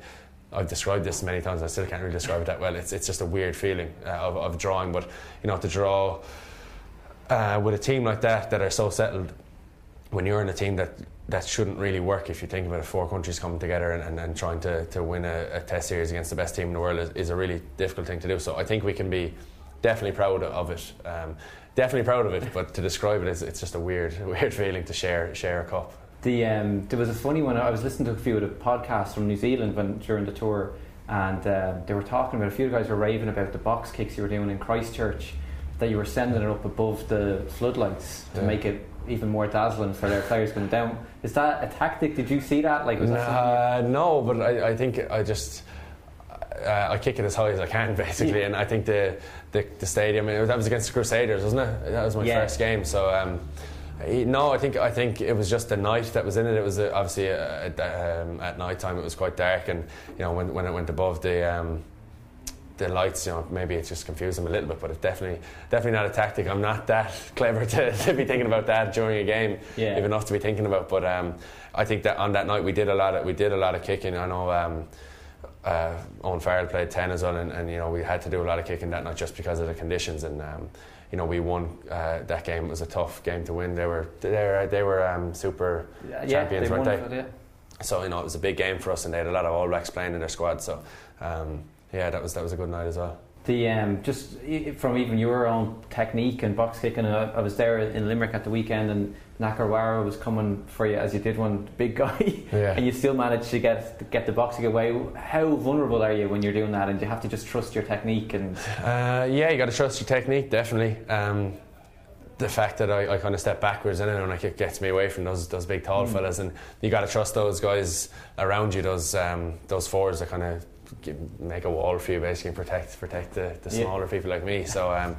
I've described this many times. I still can't really describe it that well. It's it's just a weird feeling uh, of, of drawing, but you know to draw uh, with a team like that that are so settled when you're in a team that that shouldn't really work if you think about it, four countries coming together and, and, and trying to, to win a, a test series against the best team in the world is, is a really difficult thing to do. So I think we can be definitely proud of it. Um, definitely proud of it, but to describe it, is, it's just a weird, weird feeling to share share a cup. The um, there was a funny one. I was listening to a few of the podcasts from New Zealand when during the tour, and um, they were talking about a few guys were raving about the box kicks you were doing in Christchurch, that you were sending it up above the floodlights to Yeah. make it even more dazzling for their players going down. Is that a tactic? Did you see that? Like Uh, no, but I, I think I just uh, I kick it as high as I can, basically. Yeah. And I think the the, the stadium it was, that was against the Crusaders, wasn't it? That was my Yeah. first game. So um, no, I think I think it was just the night that was in it. It was uh, obviously uh, at, um, at night time. It was quite dark, and you know when when it went above the. Um, the lights, you know, maybe it just confused them a little bit, but it's definitely definitely not a tactic. I'm not that clever to, to be thinking about that during a game, Yeah. even enough to be thinking about. But um, I think that on that night we did a lot of we did a lot of kicking. I know um, uh, Owen Farrell played ten as well, and, and you know we had to do a lot of kicking that night just because of the conditions. And um, you know we won uh, that game. It was a tough game to win. They were they were, they were um, super yeah, champions, they weren't they? it, yeah. So you know it was a big game for us, and they had a lot of All Blacks playing in their squad. So um, yeah, that was that was a good night as well. The um, just from even your own technique and box kicking. I, I was there in Limerick at the weekend, and Nakarawa was coming for you as you did one big guy, Yeah. and you still managed to get get the boxing away. How vulnerable are you when you're doing that, and you have to just trust your technique? And Uh, yeah, you got to trust your technique, definitely. Um, the fact that I, I kind of step backwards in it and like it gets me away from those those big tall Mm. fellas and you got to trust those guys around you those um, those forwards that kind of make a wall for you basically and protect protect the, the Yeah. smaller people like me so um,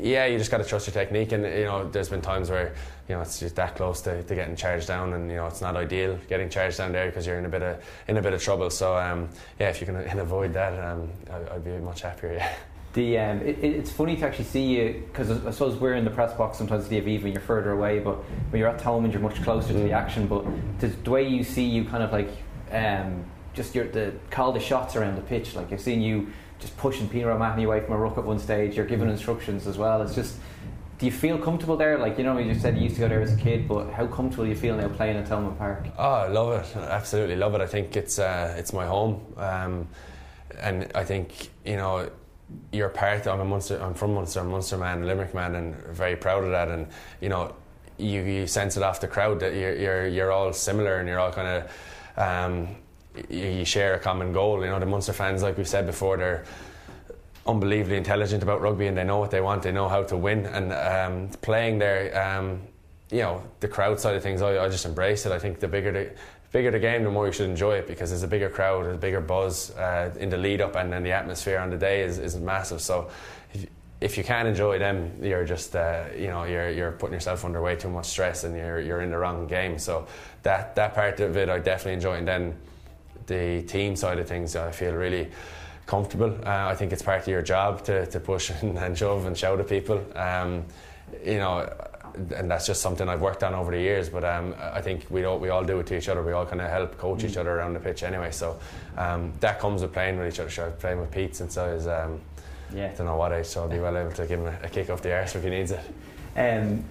yeah you just got to trust your technique and you know there's been times where you know it's just that close to, to getting charged down and you know it's not ideal getting charged down there because you're in a bit of in a bit of trouble so um, yeah if you can, avoid that um, I, I'd be much happier yeah The um, it, it- it's funny to actually see you because I suppose we're in the press box sometimes at the Aviva and you're further away, but when you're at Thomond you're much closer to the action. But the, the way you see you kind of like um, just your the call the shots around the pitch, like I've seen you just pushing Peter O'Mahony away from a ruck at one stage. You're giving instructions as well. It's just. Do you feel comfortable there? Like you know, you said you used to go there as a kid, but how comfortable do you feel now playing at Thomond Park? Oh, I love it. Absolutely love it. I think it's uh, it's my home, um, and I think you know you're part. I'm a Munster. I'm from Munster. I'm Munster man, Limerick man, and very proud of that. And you know, you, you sense it off the crowd that you're you're, you're all similar and you're all kind of. Um, you, share a common goal. You know, the Munster fans, like we said before, they're unbelievably intelligent about rugby and they know what they want. They know how to win. And um, playing there, um, you know, the crowd side of things, I, I just embrace it. I think the bigger the bigger the game, the more you should enjoy it because there's a bigger crowd, there's a bigger buzz uh, in the lead up, and then the atmosphere on the day is, is massive. So. If, if you can't enjoy them, you're just uh, you know you're you're putting yourself under way too much stress, and you're you're in the wrong game. So that that part of it, I definitely enjoy. And then the team side of things, I feel really comfortable. Uh, I think it's part of your job to, to push and, and shove and shout at people. Um, you know, and that's just something I've worked on over the years. But um, I think we all we all do it to each other. We all kind of help coach each other around the pitch anyway. So um, that comes with playing with each other. Sure, I've playing with Pete since I was um, Yeah. I don't know what age, so I'll be well able to give him a, a kick off the arse if he needs it. Um,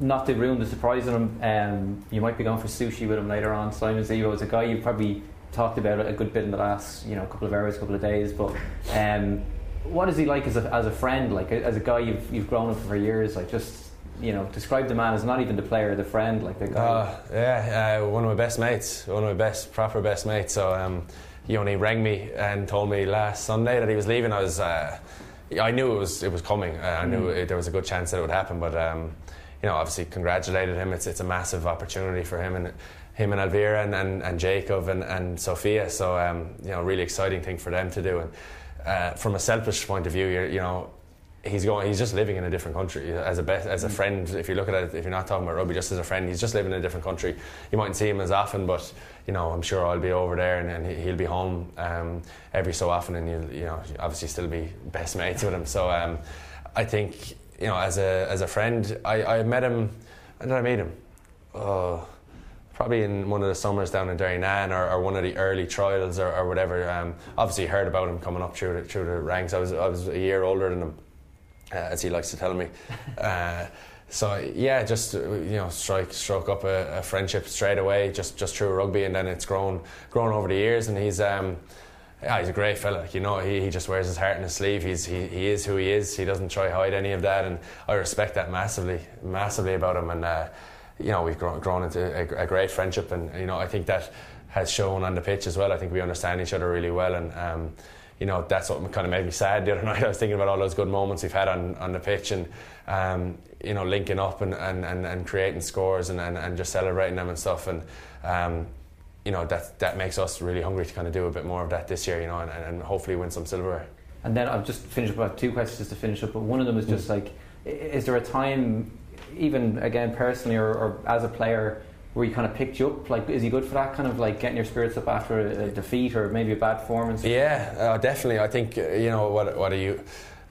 not to ruin the surprise on him, um, you might be going for sushi with him later on. Simon Zebo is a guy you've probably talked about it a good bit in the last you know couple of hours, couple of days. But um, what is he like as a, as a friend? Like as a guy you've you've grown up for years. Like just you know describe the man as not even the player, the friend, like the guy. Uh, yeah, uh, one of my best mates, one of my best, proper best mates. So um, he only rang me and told me last Sunday that he was leaving. I was, uh, I knew it was it was coming. Uh, I knew it, there was a good chance that it would happen. But um, you know, obviously congratulated him. It's it's a massive opportunity for him and him and Elvira and, and, and Jacob and, and Sophia. So um, you know, really exciting thing for them to do. And uh, from a selfish point of view, you're, you know, he's going. He's just living in a different country as a best, as a friend. If you look at it, if you're not talking about rugby, just as a friend, he's just living in a different country. You mightn't see him as often, but you know, I'm sure I'll be over there, and, and he- he'll be home um, every so often, and you'll, you know, obviously still be best mates with him. So um, I think you know, as a as a friend, I, I met him. and did I meet him? Oh, probably in one of the summers down in Derrynane or, or one of the early trials or, or whatever. Um, obviously, heard about him coming up through the, through the ranks. I was I was a year older than him, uh, as he likes to tell me. Uh, so yeah, just uh, you know, strike stroke up a, a friendship straight away, just just through rugby, and then it's grown grown over the years. And he's um, yeah, he's a great fella. Like, you know, he, he just wears his heart in his sleeve. He's he, he is who he is. He doesn't try hide any of that, and I respect that massively, massively about him. And uh, you know, we've grown, grown into a, a great friendship, and you know, I think that has shown on the pitch as well. I think we understand each other really well, and um, you know, that's what kind of made me sad the other night. I was thinking about all those good moments we've had on, on the pitch, and um, you know, linking up and, and, and, and creating scores and, and, and just celebrating them and stuff, and um, you know, that that makes us really hungry to kind of do a bit more of that this year, you know, and, and hopefully win some silverware. And then I've just finished up. I have two questions to finish up, but one of them is just like, is there a time, even again personally or, or as a player, where he kind of picked you up? Like, is he good for that kind of like getting your spirits up after a, a defeat or maybe a bad performance? Yeah, uh, definitely. I think uh, you know what. What are you?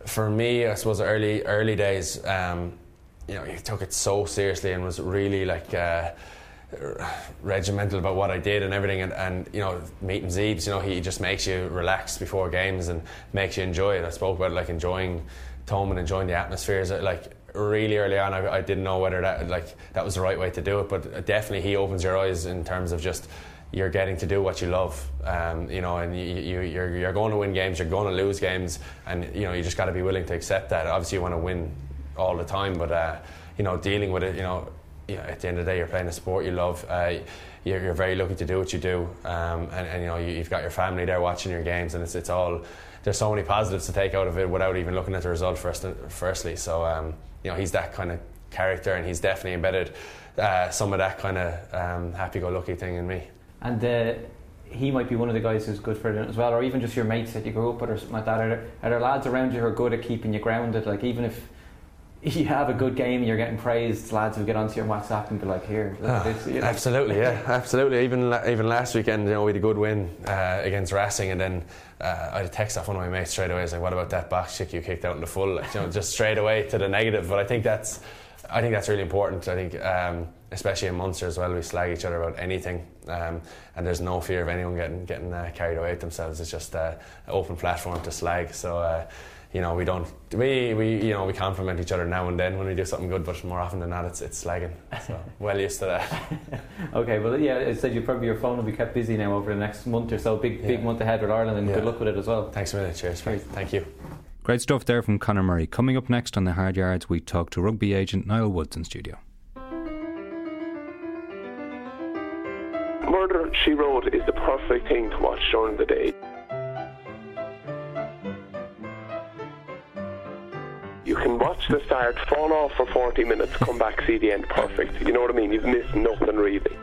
For me, I suppose early early days, um, you know, he took it so seriously and was really like. Uh, regimental about what I did and everything and, and you know meeting Zeebs you know he just makes you relax before games and makes you enjoy it I spoke about like enjoying Thomond and enjoying the atmospheres like really early on I, I didn't know whether that like that was the right way to do it but definitely he opens your eyes in terms of just you're getting to do what you love um, you know and you, you, you're, you're going to win games you're going to lose games and you know you just got to be willing to accept that obviously you want to win all the time but uh, you know dealing with it you know you know, at the end of the day, you're playing a sport you love. Uh, you're, you're very lucky to do what you do, um, and, and you know you, you've got your family there watching your games, and it's it's all. There's so many positives to take out of it without even looking at the result first. Firstly, so um, you know he's that kind of character, and he's definitely embedded uh, some of that kind of um, happy-go-lucky thing in me. And uh, he might be one of the guys who's good for it as well, or even just your mates that you grew up with or something like that. Are there, are there lads around you who are good at keeping you grounded? Like even if you have a good game and you're getting praised, lads who get onto your WhatsApp and be like, "Here, at this." You know? Absolutely, yeah, absolutely. Even even last weekend, you know, we had a good win uh, against Racing, and then uh, I had a text off one of my mates straight away. It's like, "What about that box kick you kicked out in the full?" Like, you know, just straight away to the negative. But I think that's, I think that's really important. I think, um, especially in Munster as well, we slag each other about anything, um, and there's no fear of anyone getting getting uh, carried away with themselves. It's just uh, an open platform to slag. So. You know, we don't we, we you know we compliment each other now and then when we do something good, but more often than not, it's it's slagging. So well used to that. okay, well, yeah, I said you probably your phone will be kept busy now over the next month or so. Big big month ahead with Ireland, and Yeah. good luck with it as well. Thanks a minute. Cheers. mate. Thank you. Great stuff there from Conor Murray. Coming up next on the Hard Yards, we talk to rugby agent Niall Woods in studio. Murder, She Wrote is the perfect thing to watch during the day. Can watch the start, fall off for 40 minutes, come back, see the end perfect. You know what I mean? You've missed nothing really.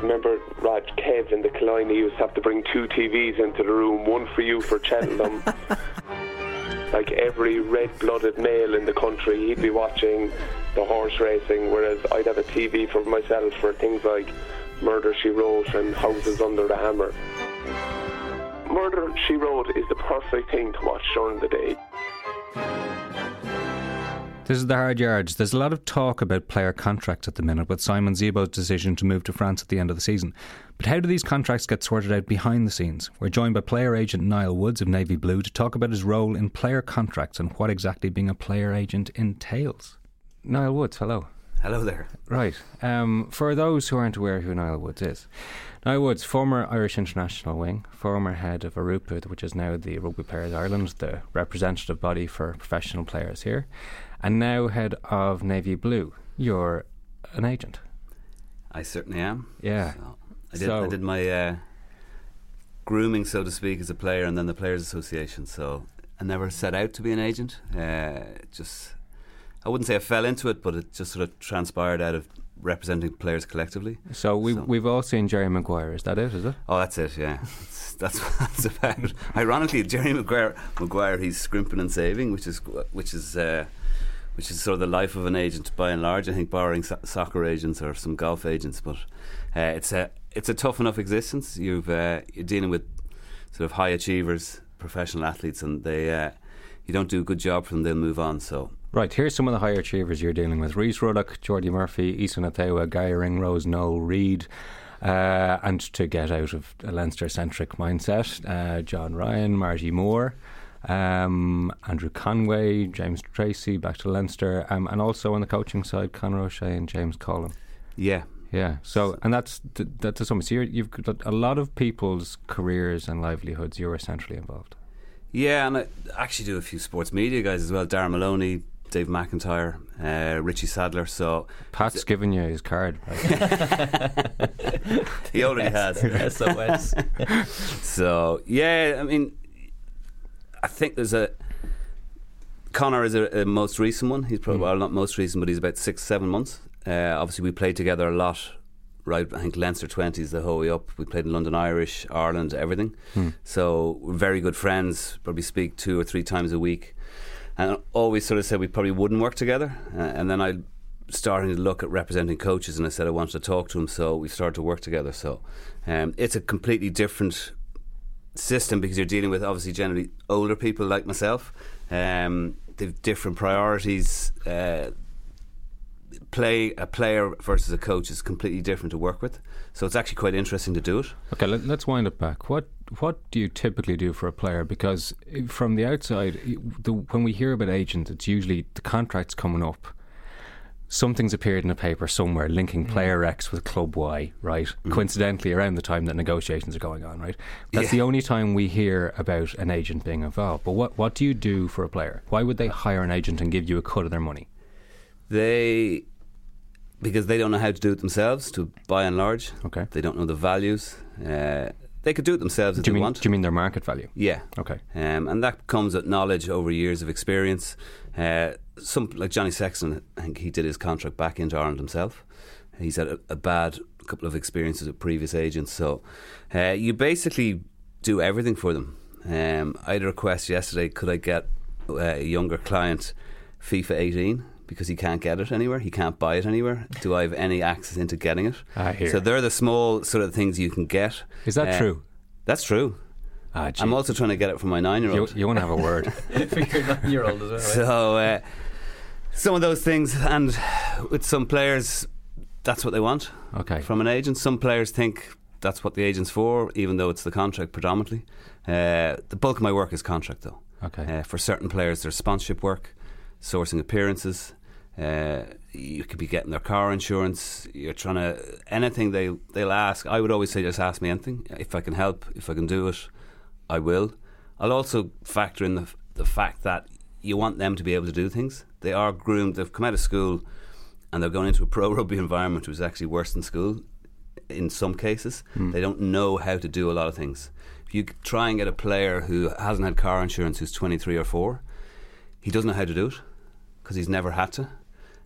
Remember, Raj, Kev in the Killiney used to have to bring two TVs into the room, one for you for Cheltenham. like every red-blooded male in the country, he'd be watching the horse racing, whereas I'd have a TV for myself for things like Murder She Wrote and Houses Under the Hammer. Murder She Wrote is the perfect thing to watch during the day. This is the hard yards. There's a lot of talk about player contracts at the minute with Simon Zebo's decision to move to France at the end of the season. But how do these contracts get sorted out behind the scenes? We're joined by player agent Niall Woods of Navy Blue to talk about his role in player contracts and what exactly being a player agent entails. Niall Woods, hello. Hello there. Right. Um, for those who aren't aware who Niall Woods is, Niall Woods, former Irish international wing, former head of IRUPA, which is now the Rugby Players Ireland, the representative body for professional players here, and now head of Navy Blue. You're an agent. I certainly am. Yeah. So I did. So- I did my uh, grooming, so to speak, as a player, and then the Players Association. So I never set out to be an agent. Uh, just, I wouldn't say I fell into it, but it just sort of transpired out of representing players collectively. So we So- we've all seen Jerry Maguire. Is that it? Is it? Oh, that's it. Yeah, It's- that's what that's about. Ironically, Jerry Maguire, Maguire, he's scrimping and saving, which is which is uh, which is sort of the life of an agent by and large. I think, borrowing so- soccer agents or some golf agents, but uh, it's a it's a tough enough existence. You've uh, you're dealing with sort of high achievers, professional athletes, and they uh, you don't do a good job for them, they'll move on. So Right, here's some of the higher achievers you're dealing with. Rhys Ruddock, Jordi Murphy, Isa Nacewa, Garry Ringrose, Noel Reid. Uh, and to get out of a Leinster-centric mindset, uh, John Ryan, Marty Moore, um, Andrew Conway, James Tracy, back to Leinster, um, and also on the coaching side, Conor O'Shea and James Collin. yeah, Yeah, so and that's th- that's something. So you're, you've got a lot of people's careers and livelihoods. You're essentially involved. Yeah, and I actually do a few sports media guys as well. Darragh Maloney, Dave McIntyre, uh, Richie Sadlier. So Pat's given you his card. He already has. SOS. So yeah, I mean, I think there's a Conor is a, a most recent one. He's probably well not most recent, but he's about six seven months. Uh, obviously, we played together a lot. Right, I think Leinster twenties the whole way up. We played in London Irish, Ireland, everything. So we're very good friends. Probably speak two or three times a week, and always sort of said we probably wouldn't work together. Uh, and then I starting to look at representing coaches, and I said I wanted to talk to him. So we started to work together. So um, it's a completely different system because you're dealing with obviously generally older people like myself. Um, they've different priorities. Uh, play a player versus a coach is completely different to work with. So it's actually quite interesting to do it. Okay, let, let's wind it back. What what do you typically do for a player? Because eh, from the outside, eh, the, when we hear about agents, it's usually the contract's coming up. Something's appeared in a paper somewhere linking Mm. player X with club Y, right? Coincidentally, around the time that negotiations are going on, right? That's Yeah. the only time we hear about an agent being involved. But what what do you do for a player? Why would they hire an agent and give you a cut of their money? They because they don't know how to do it themselves. To by and large, Okay. they don't know the values. Uh, they could do it themselves if Do you they mean want. do you mean their market value? Yeah. Okay. Um, and that comes with knowledge over years of experience. Uh, some like Johnny Sexton, I think he did his contract back into Ireland himself. He's had a, a bad couple of experiences with previous agents, so uh, you basically do everything for them. Um, I had a request yesterday: could I get uh, a younger client FIFA 18 because he can't get it anywhere, he can't buy it anywhere. Do I have any access into getting it? I hear. So they're the small sort of things you can get. Is that Uh, true? That's true. Ah. I'm also trying to get it for my nine-year-old. you, you want to have a word? For your nine-year-old as well. right? So uh, some of those things, and with some players, that's what they want Okay. from an agent. Some players think that's what the agent's for, even though it's the contract predominantly. Uh, the bulk of my work is contract, though. Okay. Uh, for certain players, there's sponsorship work, sourcing appearances. Uh, you could be getting their car insurance. You're trying to anything they they'll ask. I would always say, just ask me anything. If I can help, if I can do it, I will. I'll also factor in the the fact that you want them to be able to do things. They are groomed. They've come out of school, and they're going into a pro rugby environment, which is actually worse than school. In some cases, they don't know how to do a lot of things. If you try and get a player who hasn't had car insurance, who's 23 or 4, he doesn't know how to do it because he's never had to.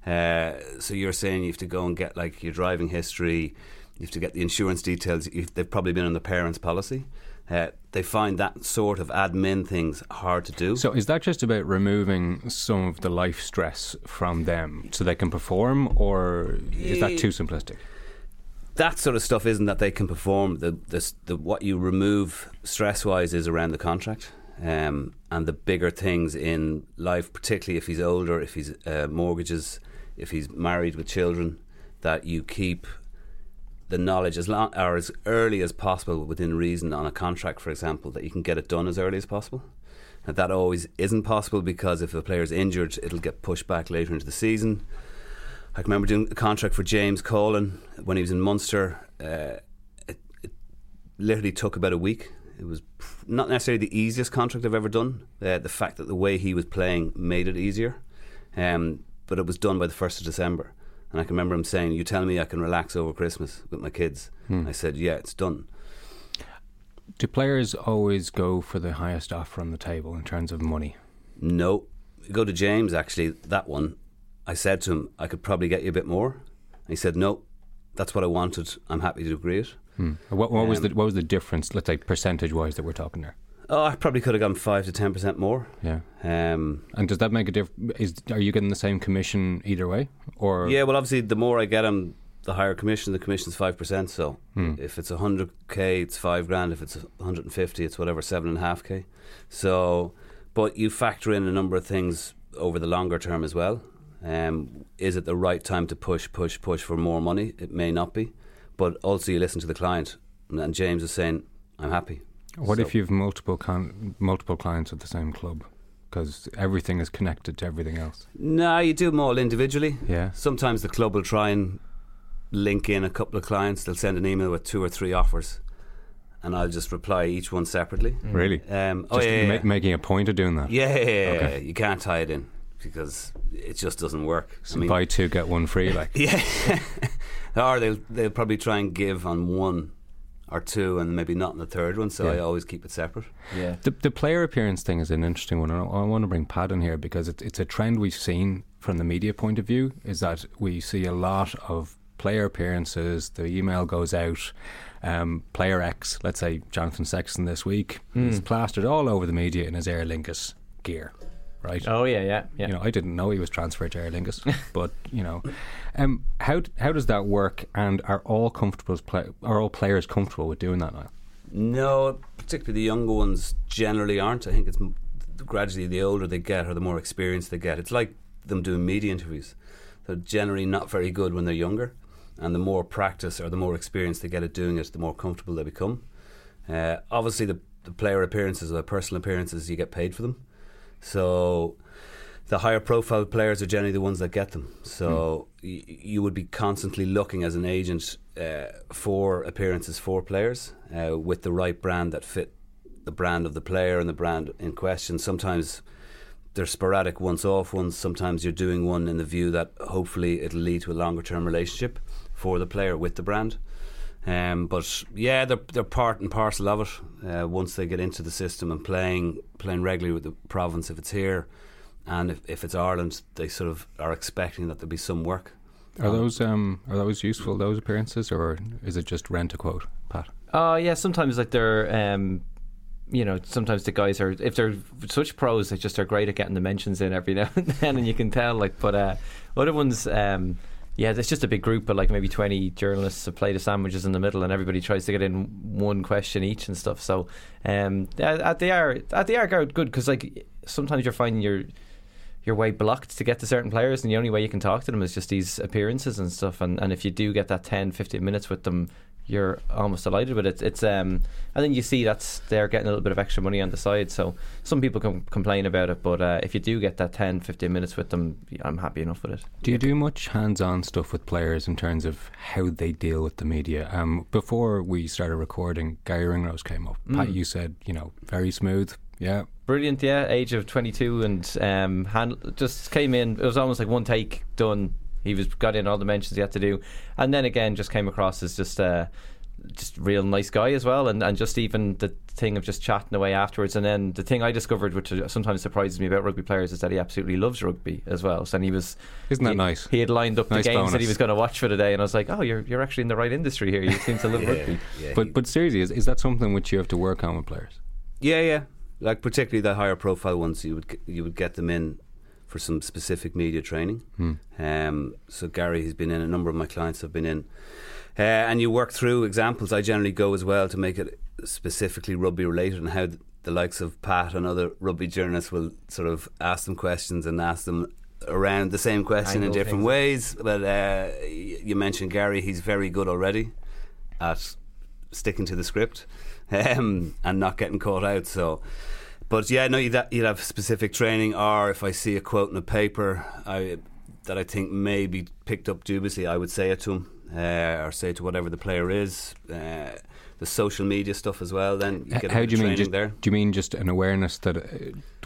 Uh, so you're saying you have to go and get like your driving history, you have to get the insurance details. You've, they've probably been on the parents' policy. Uh, they find that sort of admin things hard to do. So is that just about removing some of the life stress from them so they can perform, or is that too simplistic? that sort of stuff isn't that they can perform. The, the, the what you remove stress wise is around the contract. Um, and the bigger things in life, particularly if he's older, if he's uh, mortgages, if he's married with children, that you keep the knowledge as long or as early as possible within reason on a contract, for example, that you can get it done as early as possible. And that always isn't possible because if a player's injured, it'll get pushed back later into the season. I can remember doing a contract for James Colin when he was in Munster. Uh, it, it literally took about a week. It was not necessarily the easiest contract I've ever done. Uh, the fact that the way he was playing made it easier, um, but it was done by the first of December. And I can remember him saying, "You tell me I can relax over Christmas with my kids." Hmm. I said, "Yeah, it's done." Do players always go for the highest offer on the table in terms of money? No, go to James. Actually, that one, I said to him, "I could probably get you a bit more." He said, "No, that's what I wanted. I'm happy to agree it." Hmm. What, what was Um, the what was the difference? Let's say percentage wise that we're talking there. Oh, I probably could have gone five to ten percent more. Yeah. Um, And does that make a difference? Is are you getting the same commission either way, or yeah, well, obviously, the more I get them, the higher commission. The commission's five percent. So Hmm. if it's hundred k, it's five grand. If it's one hundred and fifty, it's whatever seven and a half k. So, but you factor in a number of things over the longer term as well. Um, is it the right time to push, push, push for more money? It may not be, but also you listen to the client. And James is saying, "I'm happy." What So- if you've multiple con- multiple clients at the same club? Because everything is connected to everything else. No, you do them all individually. Yeah. Sometimes the club will try and link in a couple of clients. They'll send an email with two or three offers, and I'll just reply each one separately. Really? Um, oh Just yeah, yeah, ma- yeah. making a point of doing that. Yeah, yeah, yeah, Okay. you can't tie it in because it just doesn't work. So buy two get one free. Like yeah, or they'll they'll probably try and give on one or two, and maybe not in the third one. So Yeah. I always keep it separate. Yeah. the the player appearance thing is an interesting one. I, I want to bring Pat in here because it's it's a trend we've seen from the media point of view. Is that we see a lot of player appearances. The email goes out. Um, player X, let's say Jonathan Sexton this week, is plastered all over the media in his Aer Lingus gear, right? Oh yeah, yeah, yeah. You know, I didn't know he was transferred to Aer Lingus, but you know, um, how how does that work? And are all comfortable? Play, are all players comfortable with doing that now? No, particularly the younger ones generally aren't. I think it's gradually the older they get or the more experience they get. It's like them doing media interviews. They're generally not very good when they're younger, and the more practice or the more experience they get at doing it, the more comfortable they become. Uh, obviously, the, the player appearances or the personal appearances, you get paid for them. So the higher profile players are generally the ones that get them. So y- you would be constantly looking as an agent uh, for appearances for players uh, with the right brand that fit the brand of the player and the brand in question. Sometimes they're sporadic once off ones. Sometimes you're doing one in the view that hopefully it'll lead to a longer term relationship for the player with the brand. Um, but yeah, they're they're part and parcel of it. Uh, once they get into the system and playing playing regularly with the province, if it's here, and if, if it's Ireland, they sort of are expecting that there'll be some work. Are those um, are those useful those appearances, or is it just rent a quote, Pat? Oh yeah, sometimes like they're um, you know, sometimes the guys are if they're such pros, they just are great at getting the mentions in every now and then, and you can tell. Like, but uh, other ones, um, yeah, it's just a big group of like maybe twenty journalists a plate of sandwiches in the middle, and everybody tries to get in one question each and stuff. So, um, yeah, they are they are good because like sometimes you're finding your your way blocked to get to certain players and the only way you can talk to them is just these appearances and stuff and, and if you do get that 10 15 minutes with them you're almost delighted with it. It's um, and then you see that's they're getting a little bit of extra money on the side. So some people can complain about it, but uh, if you do get that 10, 15 minutes with them, I'm happy enough with it. Do you do much hands-on stuff with players in terms of how they deal with the media? Um, before we started recording, Garry Ringrose came up. Mm. Pat, you said you know very smooth. Yeah, brilliant. Yeah, age of 22 and um, hand, just came in. It was almost like one take done he was got in all the mentions he had to do, and then again just came across as just a uh, just real nice guy as well, and and just even the thing of just chatting away afterwards, and then the thing I discovered, which sometimes surprises me about rugby players, is that he absolutely loves rugby as well. So and he was isn't that he, nice? He had lined up nice the games bonus. that he was going to watch for the day, and I was like, oh, you're you're actually in the right industry here. You seem to love yeah, rugby. Yeah, but but seriously, is, is that something which you have to work on with players? Yeah, yeah. Like particularly the higher profile ones, you would you would get them in for some specific media training. Hmm. Um, so Garry has been in, a number of my clients have been in. Uh, and you work through examples. I generally go as well to make it specifically rugby related and how the likes of Pat and other rugby journalists will sort of ask them questions and ask them around the same question in different ways. But uh, you mentioned Garry, he's very good already at sticking to the script um, and not getting caught out. So but yeah, no, you'd, you'd have specific training, or if I see a quote in a paper I, that I think may be picked up dubiously, I would say it to him, uh, or say it to whatever the player is. Uh, the social media stuff as well. Then you how do you mean? Just, there. Do you mean just an awareness that uh,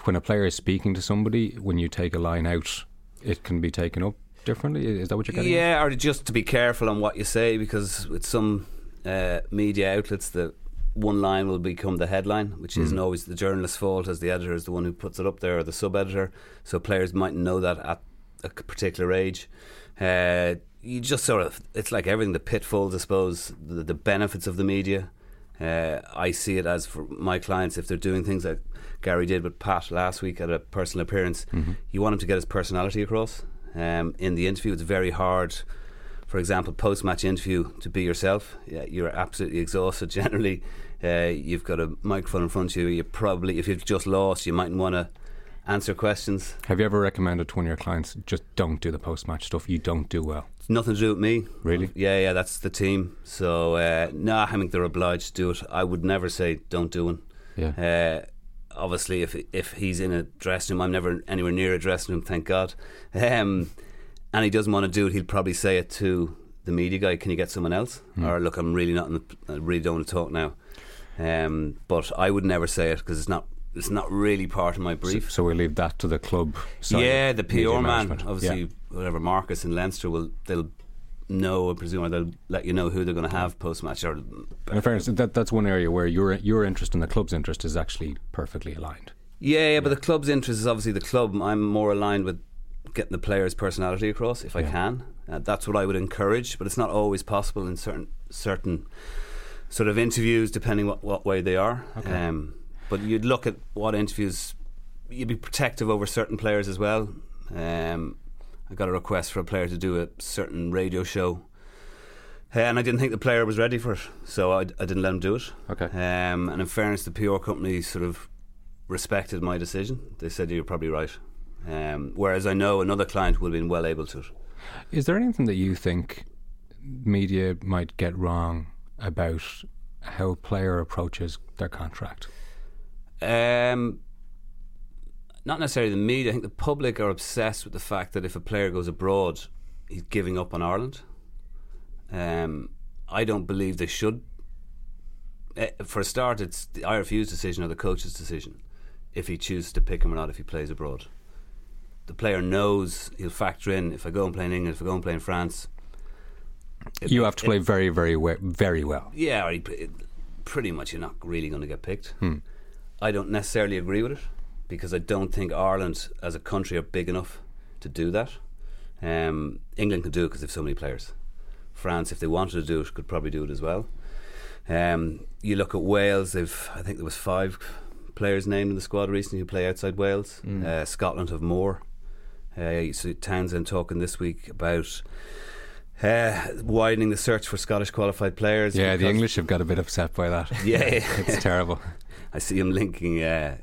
when a player is speaking to somebody, when you take a line out, it can be taken up differently? Is that what you're getting? Yeah, at? or just to be careful on what you say because with some uh, media outlets, the one line will become the headline, which mm. isn't always the journalist's fault, as the editor is the one who puts it up there, or the sub editor. So players mightn't know that at a particular age. Uh, you just sort of, it's like everything the pitfalls, I suppose, the, the benefits of the media. Uh, I see it as for my clients, if they're doing things like Garry did with Pat last week at a personal appearance, mm-hmm. you want him to get his personality across. Um, in the interview, it's very hard for example, post match interview to be yourself. Yeah, you're absolutely exhausted generally. Uh, you've got a microphone in front of you. You probably, if you've just lost, you mightn't want to answer questions. Have you ever recommended to one of your clients just don't do the post match stuff? You don't do well. It's nothing to do with me. Really? Yeah, yeah. That's the team. So uh, no, I think they're obliged to do it. I would never say don't do one. Yeah. Uh, obviously, if if he's in a dressing room, I'm never anywhere near a dressing room. Thank God. Um, and he doesn't want to do it. He'll probably say it to the media guy. Can you get someone else? Mm. Or look, I'm really not. In the, I really don't want to talk now. Um, but I would never say it because it's not it's not really part of my brief. So, so we leave that to the club. Side. Yeah, the PR man, obviously, yeah. whatever Marcus and Leinster will they'll know, I presume, or they'll let you know who they're going to have post match. Or in fairness, that that's one area where your your interest and the club's interest is actually perfectly aligned. Yeah, yeah, yeah. but the club's interest is obviously the club. I'm more aligned with getting the player's personality across if I can. Uh, that's what I would encourage, but it's not always possible in certain certain sort of interviews, depending what what way they are. Okay. Um, but you'd look at what interviews you'd be protective over certain players as well. Um, I got a request for a player to do a certain radio show. Uh, and I didn't think the player was ready for it, so I, I didn't let him do it. Okay. Um, and in fairness, the PR company sort of respected my decision. They said you're probably right. Um, whereas I know another client would have been well able to. Is there anything that you think media might get wrong about how a player approaches their contract? Um, not necessarily the media. I think the public are obsessed with the fact that if a player goes abroad, he's giving up on Ireland. Um, I don't believe they should. Uh, for a start, it's the IRFU's decision or the coach's decision if he chooses to pick him or not if he plays abroad. The player knows he'll factor in if I go and play in England, if I go and play in France, you have to play very, very, we- very well. Yeah, pretty much you're not really going to get picked. Hmm. I don't necessarily agree with it because I don't think Ireland as a country are big enough to do that. Um, England could do it because they've so many players. France, if they wanted to do it, could probably do it as well. Um, you look at Wales; they've I think there was five players named in the squad recently who play outside Wales. Mm. Uh, Scotland have more. Uh, you see Townsend talking this week about uh, widening the search for Scottish qualified players. Yeah, the English have got a bit upset by that. Yeah, it's terrible. I see him linking uh,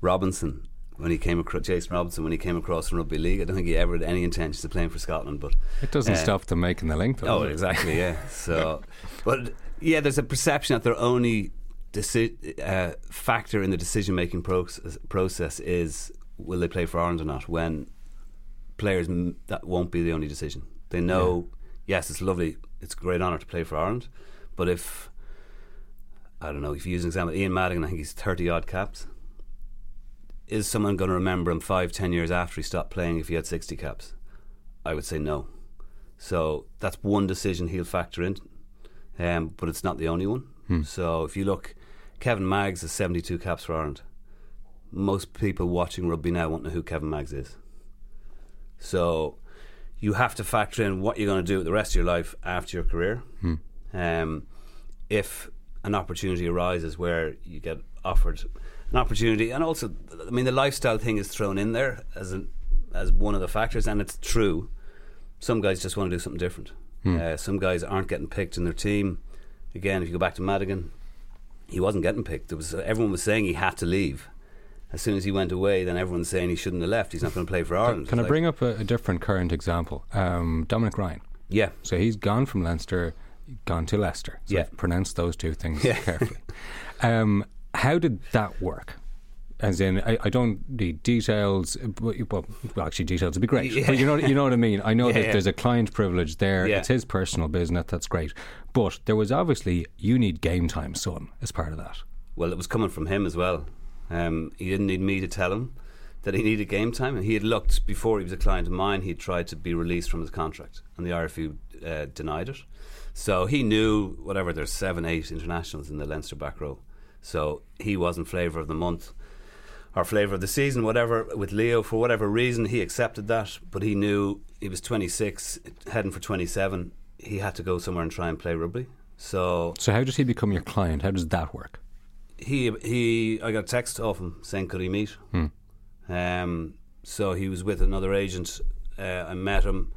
Robinson when he came across Jason Robinson when he came across from rugby league. I don't think he ever had any intentions of playing for Scotland, but It doesn't uh, stop them making the link, though. Oh, exactly. Yeah. So, but yeah, there's a perception that their only deci- uh, factor in the decision making process, process is will they play for Ireland or not. When players m- that won't be the only decision. They know. Yes, it's lovely. It's a great honour to play for Ireland, but if I don't know, if you use an example, Ian Madigan, I think he's thirty odd caps. Is someone going to remember him five, ten years after he stopped playing if he had sixty caps? I would say no. So that's one decision he'll factor in, um, but it's not the only one. Hmm. So if you look, Kevin Maggs has 72 caps for Ireland. Most people watching rugby now won't know who Kevin Maggs is. So you have to factor in what you're going to do with the rest of your life after your career. Hmm. Um, if an opportunity arises where you get offered an opportunity, and also, I mean, the lifestyle thing is thrown in there as an, as one of the factors, and it's true. Some guys just want to do something different. Hmm. Uh, some guys aren't getting picked in their team. Again, if you go back to Madigan, he wasn't getting picked. There was everyone was saying he had to leave. As soon as he went away, then everyone's saying he shouldn't have left. He's not going to play for Ireland. Can I Like- bring up a, a different current example? Um, Dominic Ryan. Yeah. So he's gone from Leinster, gone to Leicester. So Yeah. I've pronounced those two things Yeah. carefully. Um, how did that work? As in, I, I don't need details. but- Well, well, actually, details would be great. Yeah. But you know, you know what I mean. I know Yeah, that yeah. there's a client privilege there. It's his personal business. That's great. But there was obviously you need game time, son, as part of that. Well, it was coming from him as well. Um, he didn't need me to tell him that he needed game time. And he had looked before he was a client of mine. He tried to be released from his contract, and the RFU uh, denied it. So he knew whatever. There's seven, eight internationals in the Leinster back row. So he wasn't flavour of the month or flavour of the season, whatever. With Leo, for whatever reason, he accepted that. But he knew he was 26, heading for 27. He had to go somewhere and try and play rugby. So So how does he become your client? How does that work? He he I got a text off him saying could he meet. Hmm. Um, so he was with another agent. Uh, I met him.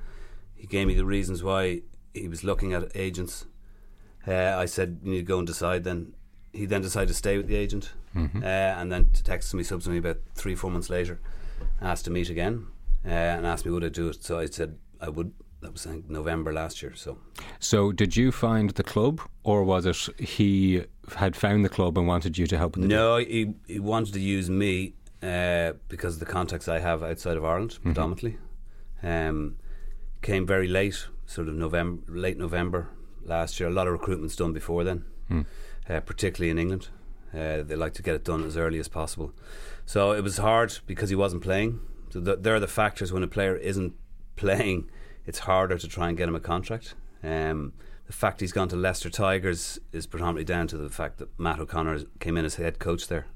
He gave me the reasons why he was looking at agents. Uh, I said you need to go and decide. Then he then decided to stay with the agent, Mhm. uh, and then to text me subsequently about three four months later, asked to meet again, uh, and asked me would I do it. So I said I would. That was November last year. So So did you find the club, or was it he had found the club and wanted you to help with the No, he he wanted to use me uh, because of the contacts I have outside of Ireland, Mm-hmm. predominantly. Um, came very late, sort of November, late November last year. A lot of recruitment's done before then, Hmm. uh, particularly in England. Uh, they like to get it done as early as possible. So it was hard because he wasn't playing. So th- there are the factors when a player isn't playing. It's harder to try and get him a contract. Um, the fact he's gone to Leicester Tigers is predominantly down to the fact that Matt O'Connor came in as head coach there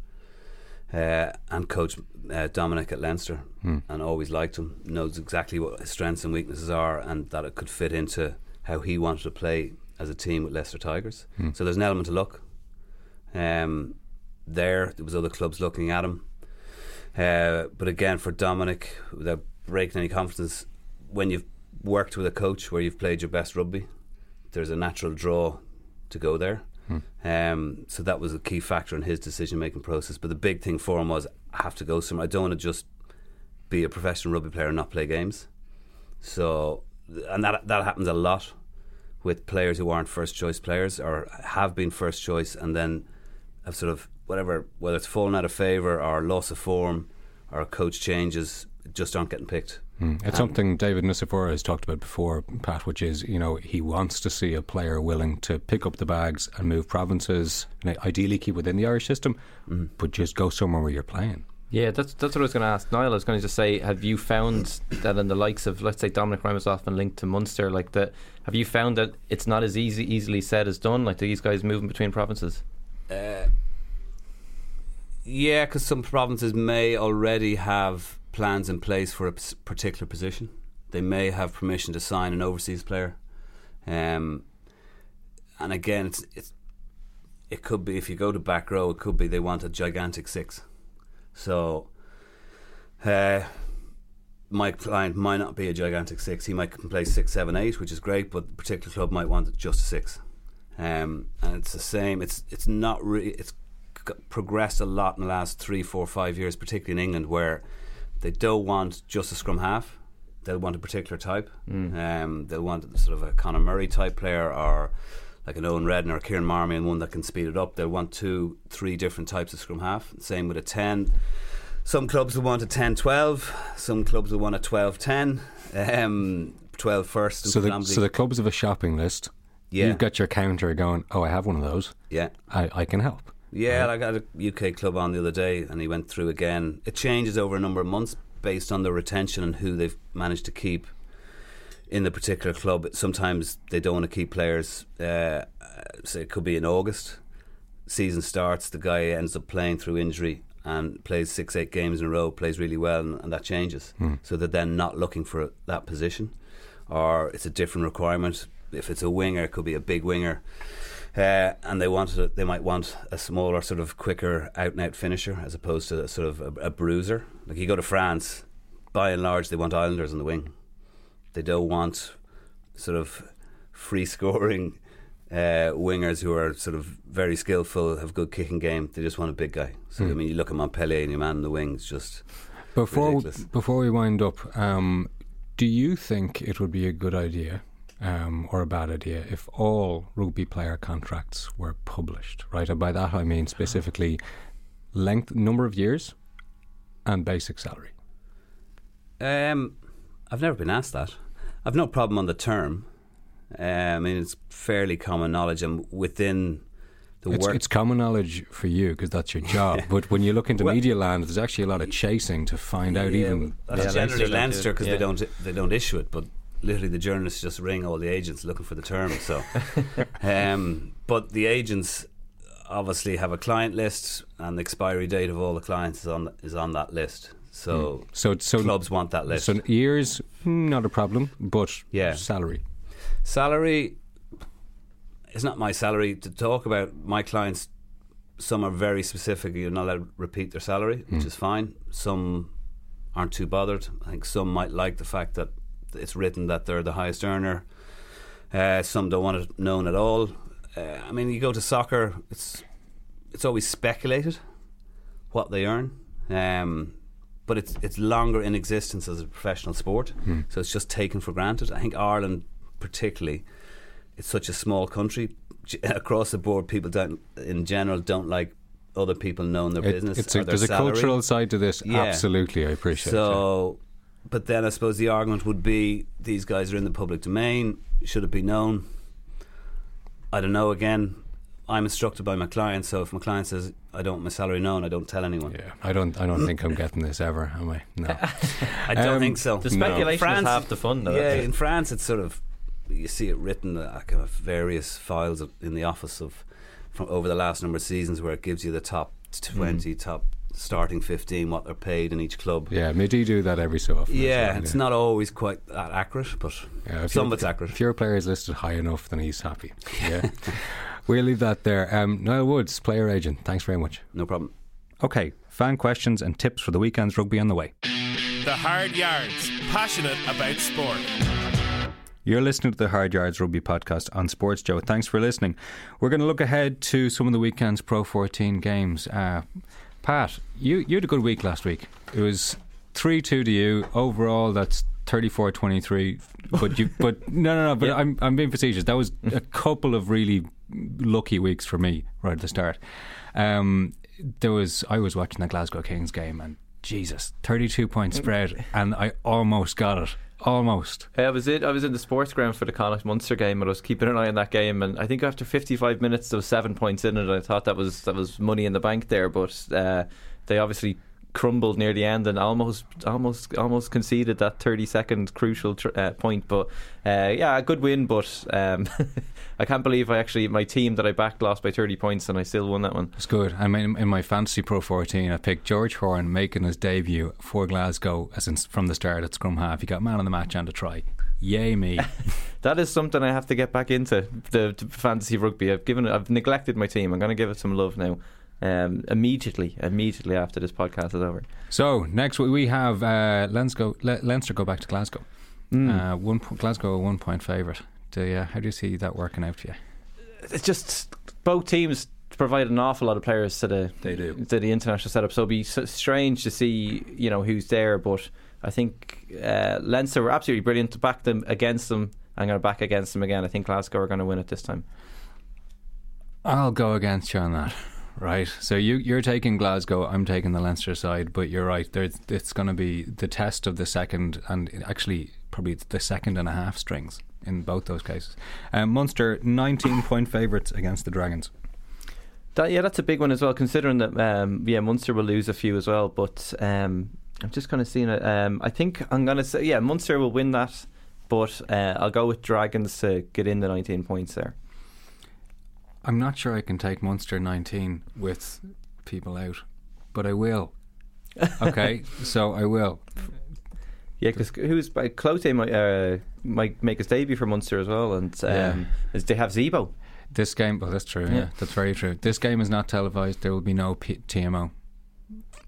uh, and coached uh, Dominic at Leinster Hmm. and always liked him, knows exactly what his strengths and weaknesses are, and that it could fit into how he wanted to play as a team with Leicester Tigers. Hmm. So there's an element of luck. Um, there, there was other clubs looking at him, uh, but again, for Dominic, without breaking any confidence, when you've worked with a coach where you've played your best rugby, there's a natural draw to go there. Hmm. Um, so that was a key factor in his decision making process. But the big thing for him was I have to go somewhere. I don't want to just be a professional rugby player and not play games. So, and that that happens a lot with players who aren't first choice players or have been first choice and then have sort of whatever, whether it's fallen out of favour or loss of form or coach changes, just aren't getting picked. Hmm. It's And- something David Nucifora has talked about before, Pat, which is, you know, he wants to see a player willing to pick up the bags and move provinces, and ideally keep within the Irish system, Mm-hmm. but just go somewhere where you're playing. Yeah, that's that's what I was going to ask Niall. I was going to just say, have you found that in the likes of, let's say, Dominic Ryan was often linked to Munster, like that? Have you found that it's not as easy easily said as done? Like these guys moving between provinces. Uh, yeah, because some provinces may already have plans in place for a particular position. They may have permission to sign an overseas player. Um, and again, it's, it's it could be if you go to back row, it could be they want a gigantic six. So, uh, my client might not be a gigantic six. He might play six, seven, eight, which is great. But the particular club might want just a six. Um, and it's the same. It's it's not really. It's progressed a lot in the last three, four, five years, particularly in England, where they don't want just a scrum half. They'll want a particular type. Um, they'll want sort of a Conor Murray type player or like an Owen Redden or Kieran Marmion, one that can speed it up. They'll want two, three different types of scrum half. Same with a 10. Some clubs will want a 10 12. Some clubs will want a 12 10. Um, 12 first. and So the so the clubs have a shopping list. Yeah. You've got your counter going. Oh, I have one of those. Yeah. I, I can help. Yeah, I got a UK club on the other day, and he went through again. It changes over a number of months based on the retention and who they've managed to keep in the particular club. Sometimes they don't want to keep players. Uh, so it could be in August. Season starts, the guy ends up playing through injury and plays six, eight games in a row, plays really well, and, and that changes. So they're then not looking for that position, or it's a different requirement. If it's a winger, it could be a big winger. Uh, and they want they might want a smaller, sort of quicker out and out finisher as opposed to a sort of a, a bruiser. Like you go to France, by and large, they want Islanders on the wing. They don't want sort of free scoring uh, wingers who are sort of very skillful, have good kicking game. They just want a big guy. So I Hmm. mean, you look at Montpellier and your man in the wings just Before ridiculous. before we wind up, um, do you think it would be a good idea um, or a bad idea if all rugby player contracts were published? Right, and by that I mean specifically length, number of years, and basic salary. Um, I've never been asked that. I've no problem on the term. Uh, I mean, it's fairly common knowledge, and within the It's, work, it's common knowledge for you because that's your job. But when you look into Well- media land, there's actually a lot of chasing to find out. Yeah, even that's Yeah, generally Leinster don't do Leinster it. because Yeah. they don't they don't issue it, but literally the journalists just ring all the agents looking for the term. So, um, but the agents obviously have a client list, and the expiry date of all the clients is on is on that list. So, so so clubs want that list. So years, hmm, not a problem, but Yeah. salary. Salary is not my salary to talk about. My clients, some are very specific. You're not allowed to repeat their salary, which is fine. Some aren't too bothered. I think some might like the fact that it's written that they're the highest earner. Uh, some don't want it known at all. Uh, I mean, you go to soccer, it's it's always speculated what they earn. Um, but it's it's longer in existence as a professional sport, so it's just taken for granted. I think Ireland, particularly, it's such a small country. Across the board, people don't, in general, don't like other people knowing their It- business. a, their there's a cultural side to this. Yeah. Absolutely, I appreciate. it. So, but then I suppose the argument would be these guys are in the public domain. Should it be known? I don't know. Again, I'm instructed by my client. So if my client says I don't want my salary known, I don't tell anyone. Yeah, I don't. I don't think I'm getting this ever. Am I? No. I don't Um, think so. The speculation France- is half the fun, though. Yeah, in France, it's sort of you see it written uh, kind of various files in the office of from over the last number of seasons where it gives you the top twenty, top starting fifteen, what they're paid in each club. Yeah, Midi do that every so often. Yeah, well, it's not always quite that accurate, but Yeah, if some your- of it's accurate. If your player is listed high enough, then he's happy. Yeah, we'll leave that there. Um, Niall Woods, player agent. Thanks very much. No problem. Okay, fan questions and tips for the weekend's rugby on the way. The Hard Yards, passionate about sport. You're listening to the Hard Yards Rugby podcast on Sports Joe. Thanks for listening. We're going to look ahead to some of the weekend's Pro 14 games. Uh, Pat, you, you had a good week last week. It was 3 2 to you. Overall, that's 34 23. But, you, but no, no, no, but I'm, I'm being facetious. That was a couple of really lucky weeks for me right at the start. Um, there was I was watching the Glasgow Kings game and Jesus, 32 point spread, and I almost got it. Almost. I was in I was in the sports ground for the Connacht Munster game and I was keeping an eye on that game and I think after 55 minutes there was seven points in it I thought that was that was money in the bank there but uh, they obviously crumbled near the end and almost almost almost conceded that 30 second crucial tr- uh, point. But uh, yeah, a good win. But um, I can't believe I actually my team that I backed lost by 30 points and I still won that one. It's good. I mean, in my fantasy Pro 14, I picked George Horne making his debut for Glasgow as in, from the start at scrum half. He got man of the match and a try. Yay me! that is something I have to get back into the, the fantasy rugby. I've given it. I've neglected my team. I'm going to give it some love now. Um, immediately, immediately after this podcast is over. So next week we have uh, Leinster, Le- Leinster go back to Glasgow. Mm. Uh, one Glasgow a one point favourite. Do you, how do you see that working out for you? It's just both teams provide an awful lot of players to the they do to the international setup. So it'd be so strange to see you know who's there, but I think uh, Leinster were absolutely brilliant to back them against them. I'm going to back against them again. I think Glasgow are going to win it this time. I'll go against you on that. Right, so you you're taking Glasgow, I'm taking the Leinster side, but you're right. There's it's going to be the test of the second, and actually probably the second and a half strings in both those cases. Um, Munster 19 point favourites against the Dragons. That, yeah, that's a big one as well. Considering that, um, yeah, Munster will lose a few as well. But um, I'm just kind of seeing it. Um, I think I'm going to say, yeah, Munster will win that, but uh, I'll go with Dragons to get in the 19 points there. I'm not sure I can take Munster 19 with people out, but I will. Okay, so I will. Yeah, because who's Cloete might uh, might make his debut for Munster as well, and um, Yeah. they have Zebo. This game, well, that's true. Yeah. Yeah. that's very true. This game is not televised. There will be no P- TMO.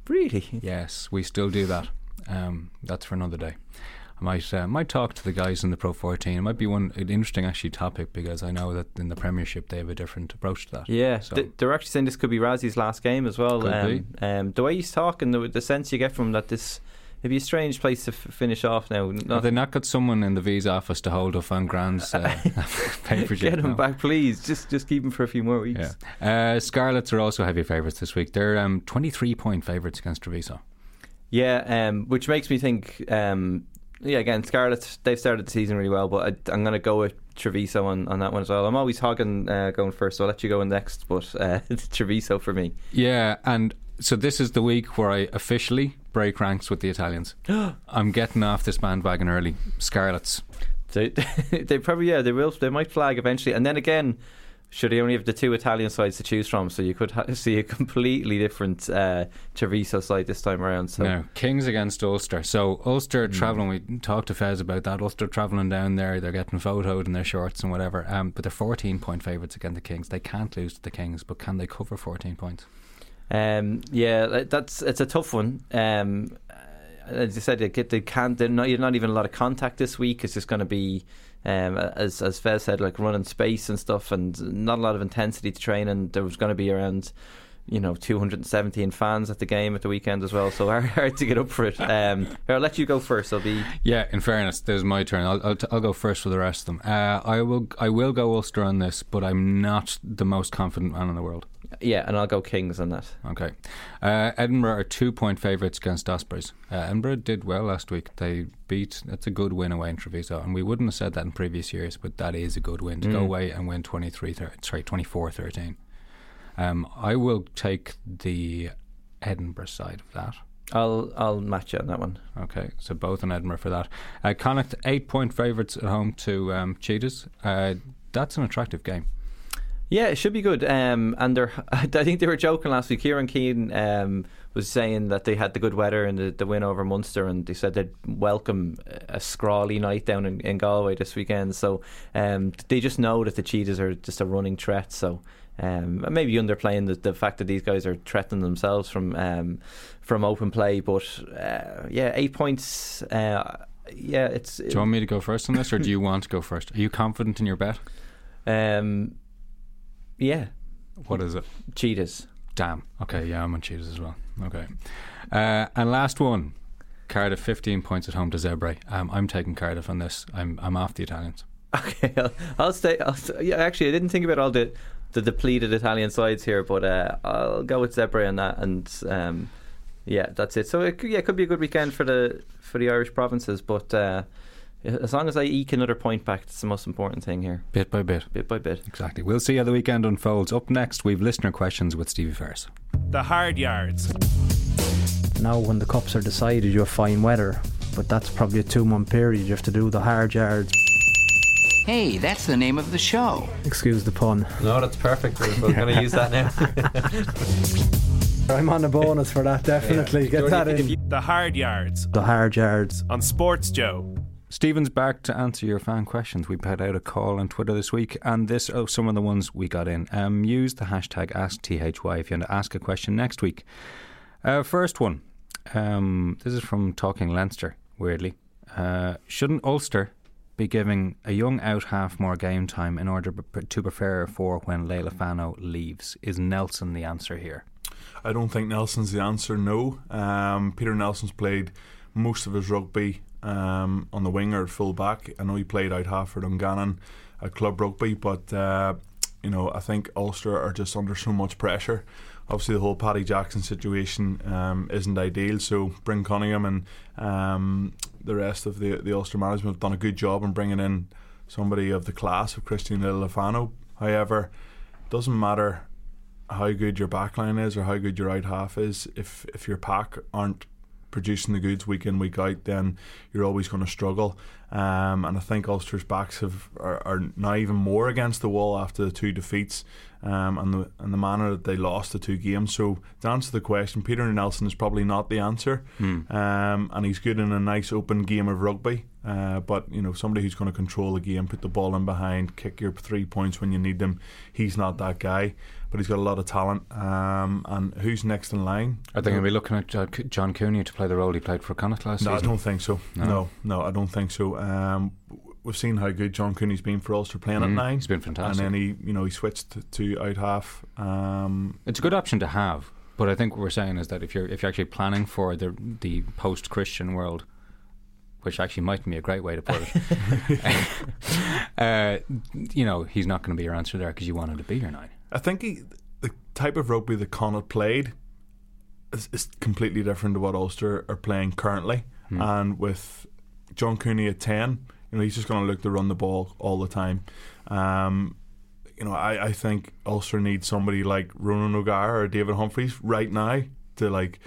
Really? Yes, we still do that. Um, that's for another day. I might uh, might talk to the guys in the Pro 14. It might be one an interesting actually topic because I know that in the Premiership they have a different approach to that. Yeah, So- th- they're actually saying this could be Rassie's last game as well. Could um, be. Um, the way he's talking, the, the sense you get from that this it'd be a strange place to f- finish off now. Have they not got someone in the visa office to hold up on Grand's uh, get him No. back, please. Just just keep him for a few more weeks. Yeah. Uh, Scarlets are also heavy favourites this week. They're um, 23 point favourites against Treviso. Yeah, um, which makes me think. Um, yeah, again, Scarlet. They've started the season really well, but I, I'm going to go with Treviso on, on that one as well. I'm always hogging uh, going first, so I'll let you go in next. But uh, it's Treviso for me. Yeah, and so this is the week where I officially break ranks with the Italians. I'm getting off this bandwagon early. Scarlets. They, they probably yeah they will they might flag eventually, and then again. Should he only have the two Italian sides to choose from, so you could ha- see a completely different uh, Treviso side this time around. So Now, Kings against Ulster. So Ulster travelling, we talked to Fez about that. Ulster travelling down there, they're getting photoed in their shorts and whatever. Um, but they're 14 point favourites against the Kings. They can't lose to the Kings, but can they cover 14 points? Um, yeah, that's it's a tough one. Um, as you said, they, get, they can't. They're not, not even a lot of contact this week. It's just going to be, um, as as Fez said, like running space and stuff, and not a lot of intensity to train. And there was going to be around. You know, 217 fans at the game at the weekend as well, so hard, to get up for it. Um, here, I'll let you go first. I'll be Yeah, in fairness, this is my turn. I'll, I'll, t- I'll go first for the rest of them. Uh, I will I will go Ulster on this, but I'm not the most confident man in the world. Yeah, and I'll go Kings on that. Okay. Uh, Edinburgh are two point favourites against Ospreys. Uh, Edinburgh did well last week. They beat, that's a good win away in Treviso. And we wouldn't have said that in previous years, but that is a good win to go Mm. away and win 23, thir- sorry, 24 13. Um, I will take the Edinburgh side of that. I'll I'll match you on that one. Okay, so both in Edinburgh for that. Uh, Connacht, eight point favourites at home to um, Cheetahs. Uh, that's an attractive game. Yeah, it should be good. Um, and they're, I think they were joking last week. Kieran Keane um, was saying that they had the good weather and the, the win over Munster, and they said they'd welcome a scrawly night down in, in Galway this weekend. So um, they just know that the Cheetahs are just a running threat. So um, maybe underplaying the, the fact that these guys are threatening themselves from um, from open play. But uh, yeah, eight points. Uh, yeah, it's. Do you want me to go first on this, or do you want to go first? Are you confident in your bet? Um, yeah, What is it? Cheetahs. Damn. Okay, yeah, I'm on Cheetahs as well. Okay. Uh, and last one Cardiff, 15 points at home to Zebre. Um, I'm taking Cardiff on this. I'm, I'm off the Italians. Okay, I'll, I'll stay. I'll, yeah, actually, I didn't think about all the, the depleted Italian sides here, but uh, I'll go with Zebre on that, and um, yeah, that's it. So it yeah, it could be a good weekend for the for the Irish provinces, but uh, as long as I eke another point back, that's the most important thing here, Bit by bit. bit by bit. Exactly. We'll see how the weekend unfolds. Up next, we've listener questions with Stevie Ferris. The Hard Yards. Now, when the cups are decided, you have fine weather, but that's probably a two month period. You have to do the hard yards. Hey, that's the name of the show. Excuse the pun. No, that's perfect. We're, we're going to use that now. I'm on a bonus for that, definitely. Yeah. Get that in. The hard yards. The hard yards. On Sports Joe. Stephen's back to answer your fan questions. We put out a call on Twitter this week, and this oh, some of the ones we got in. Um, use the hashtag AskTHY if you want to ask a question next week. Uh, first one. Um, this is from Talking Leinster, weirdly. Uh, shouldn't Ulster be giving a young out half more game time in order to prepare for when Leali'ifano leaves? Is Nelson the answer here? I don't think Nelson's the answer, no. Um, Peter Nelson's played most of his rugby um, on the wing or full back. I know he played out half for Dungannon at club rugby, but uh, you know I think Ulster are just under so much pressure. Obviously, the whole Paddy Jackson situation um, isn't ideal. So, Bryn Cunningham and um, the rest of the the Ulster management have done a good job in bringing in somebody of the class of Christian Leali'ifano. However, it doesn't matter how good your backline is or how good your out half is if if your pack aren't producing the goods week in week out, then you're always going to struggle. Um, and I think Ulster's backs have are, are, now even more against the wall after the two defeats um, and the and the manner that they lost the two games. So to answer the question, Peter Nelson is probably not the answer, hmm. um, and he's good in a nice open game of rugby. Uh, but you know somebody who's going to control the game, put the ball in behind, kick your three points when you need them. He's not that guy but he's got a lot of talent. Um, and who's next in line? Are they going to be looking at John Cooney to play the role he played for Connacht last no, season? I don't think so. No, no, no I don't think so. Um, we've seen how good John Cooney's been for Ulster playing mm, at nine. He's been fantastic. And then he, you know, he switched to, out half. Um, it's a good option to have, but I think what we're saying is that if you're if you're actually planning for the the post Christian world, which actually might be a great way to put it. uh, you know, he's not going to be your answer there because you want him to be your nine. I think he, the type of rugby that Connacht played is, is, completely different to what Ulster are playing currently. Hmm. And with John Cooney at 10, you know, he's just going to look to run the ball all the time. Um, you know, I, I think Ulster needs somebody like Ronan O'Gara or David Humphreys right now to like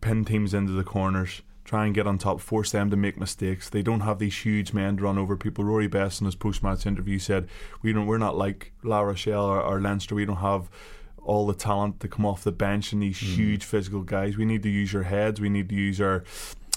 pin teams into the corners try and get on top, force them to make mistakes. They don't have these huge men to run over people. Rory Best in his post match interview said, "We don't. We're not like La Rochelle or, or Leinster. We don't have." all the talent to come off the bench and these mm. huge physical guys. We need to use our heads. We need to use our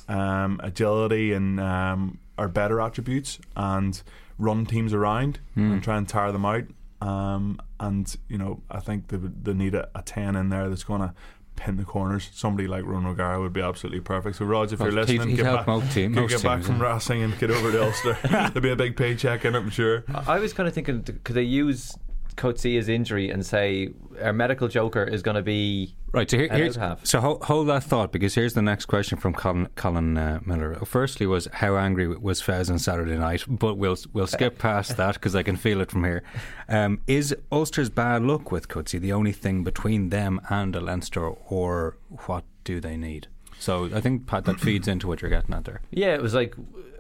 um, agility and um, our better attributes and run teams around mm. and try and tire them out. Um, and you know, I think they, they need a, a ten in there that's going to pin the corners. Somebody like Ron O'Gara would be absolutely perfect. So, Rog, if well, you're listening, he'd, get, back, most team, most get teams, back from yeah. Racing and get over to Ulster. There'll be a big paycheck in it, I'm sure. I was kind of thinking, could they use Coetzee's injury and say our medical joker is going to be right. So here, here's so hold, hold, that thought because here's the next question from Colin, Colin uh, Miller. Firstly, was how angry was Fez on Saturday night, but we'll we'll skip past that because I can feel it from here. Um, is Ulster's bad luck with Coetzee the only thing between them and a Leinster, or what do they need? So I think Pat, that feeds into what you're getting at there. Yeah, it was like,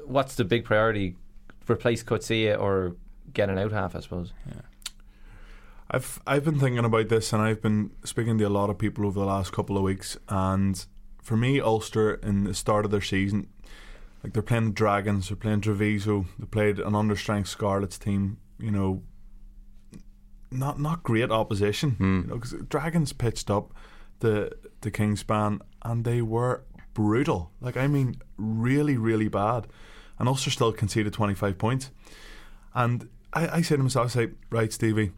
what's the big priority? Replace Coetzee or get an out half, I suppose. Yeah. I've I've been thinking about this, and I've been speaking to a lot of people over the last couple of weeks. And for me, Ulster in the start of their season, like they're playing the Dragons, they're playing Treviso, they played an understrength Scarlets team. You know, not not great opposition. Mm. You know, because Dragons pitched up the the Kingspan, and they were brutal. Like I mean, really, really bad. And Ulster still conceded twenty five points. And I, I say to myself, I say, right, Stevie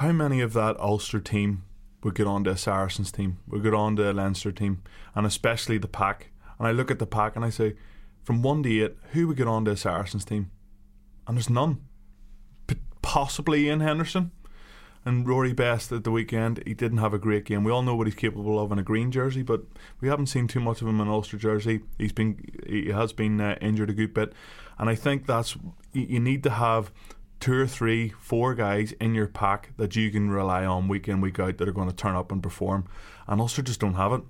how many of that Ulster team would get on to a Saracens team, would get on to a Leinster team, and especially the pack? And I look at the pack and I say, from one to eight, who would get on to a Saracens team? And there's none. P- possibly Iain Henderson. And Rory Best at the weekend, he didn't have a great game. We all know what he's capable of in a green jersey, but we haven't seen too much of him in Ulster jersey. He's been, he has been uh, injured a good bit, and I think that's you need to have two or three, four guys in your pack that you can rely on week in, week out that are going to turn up and perform. And Ulster just don't have it.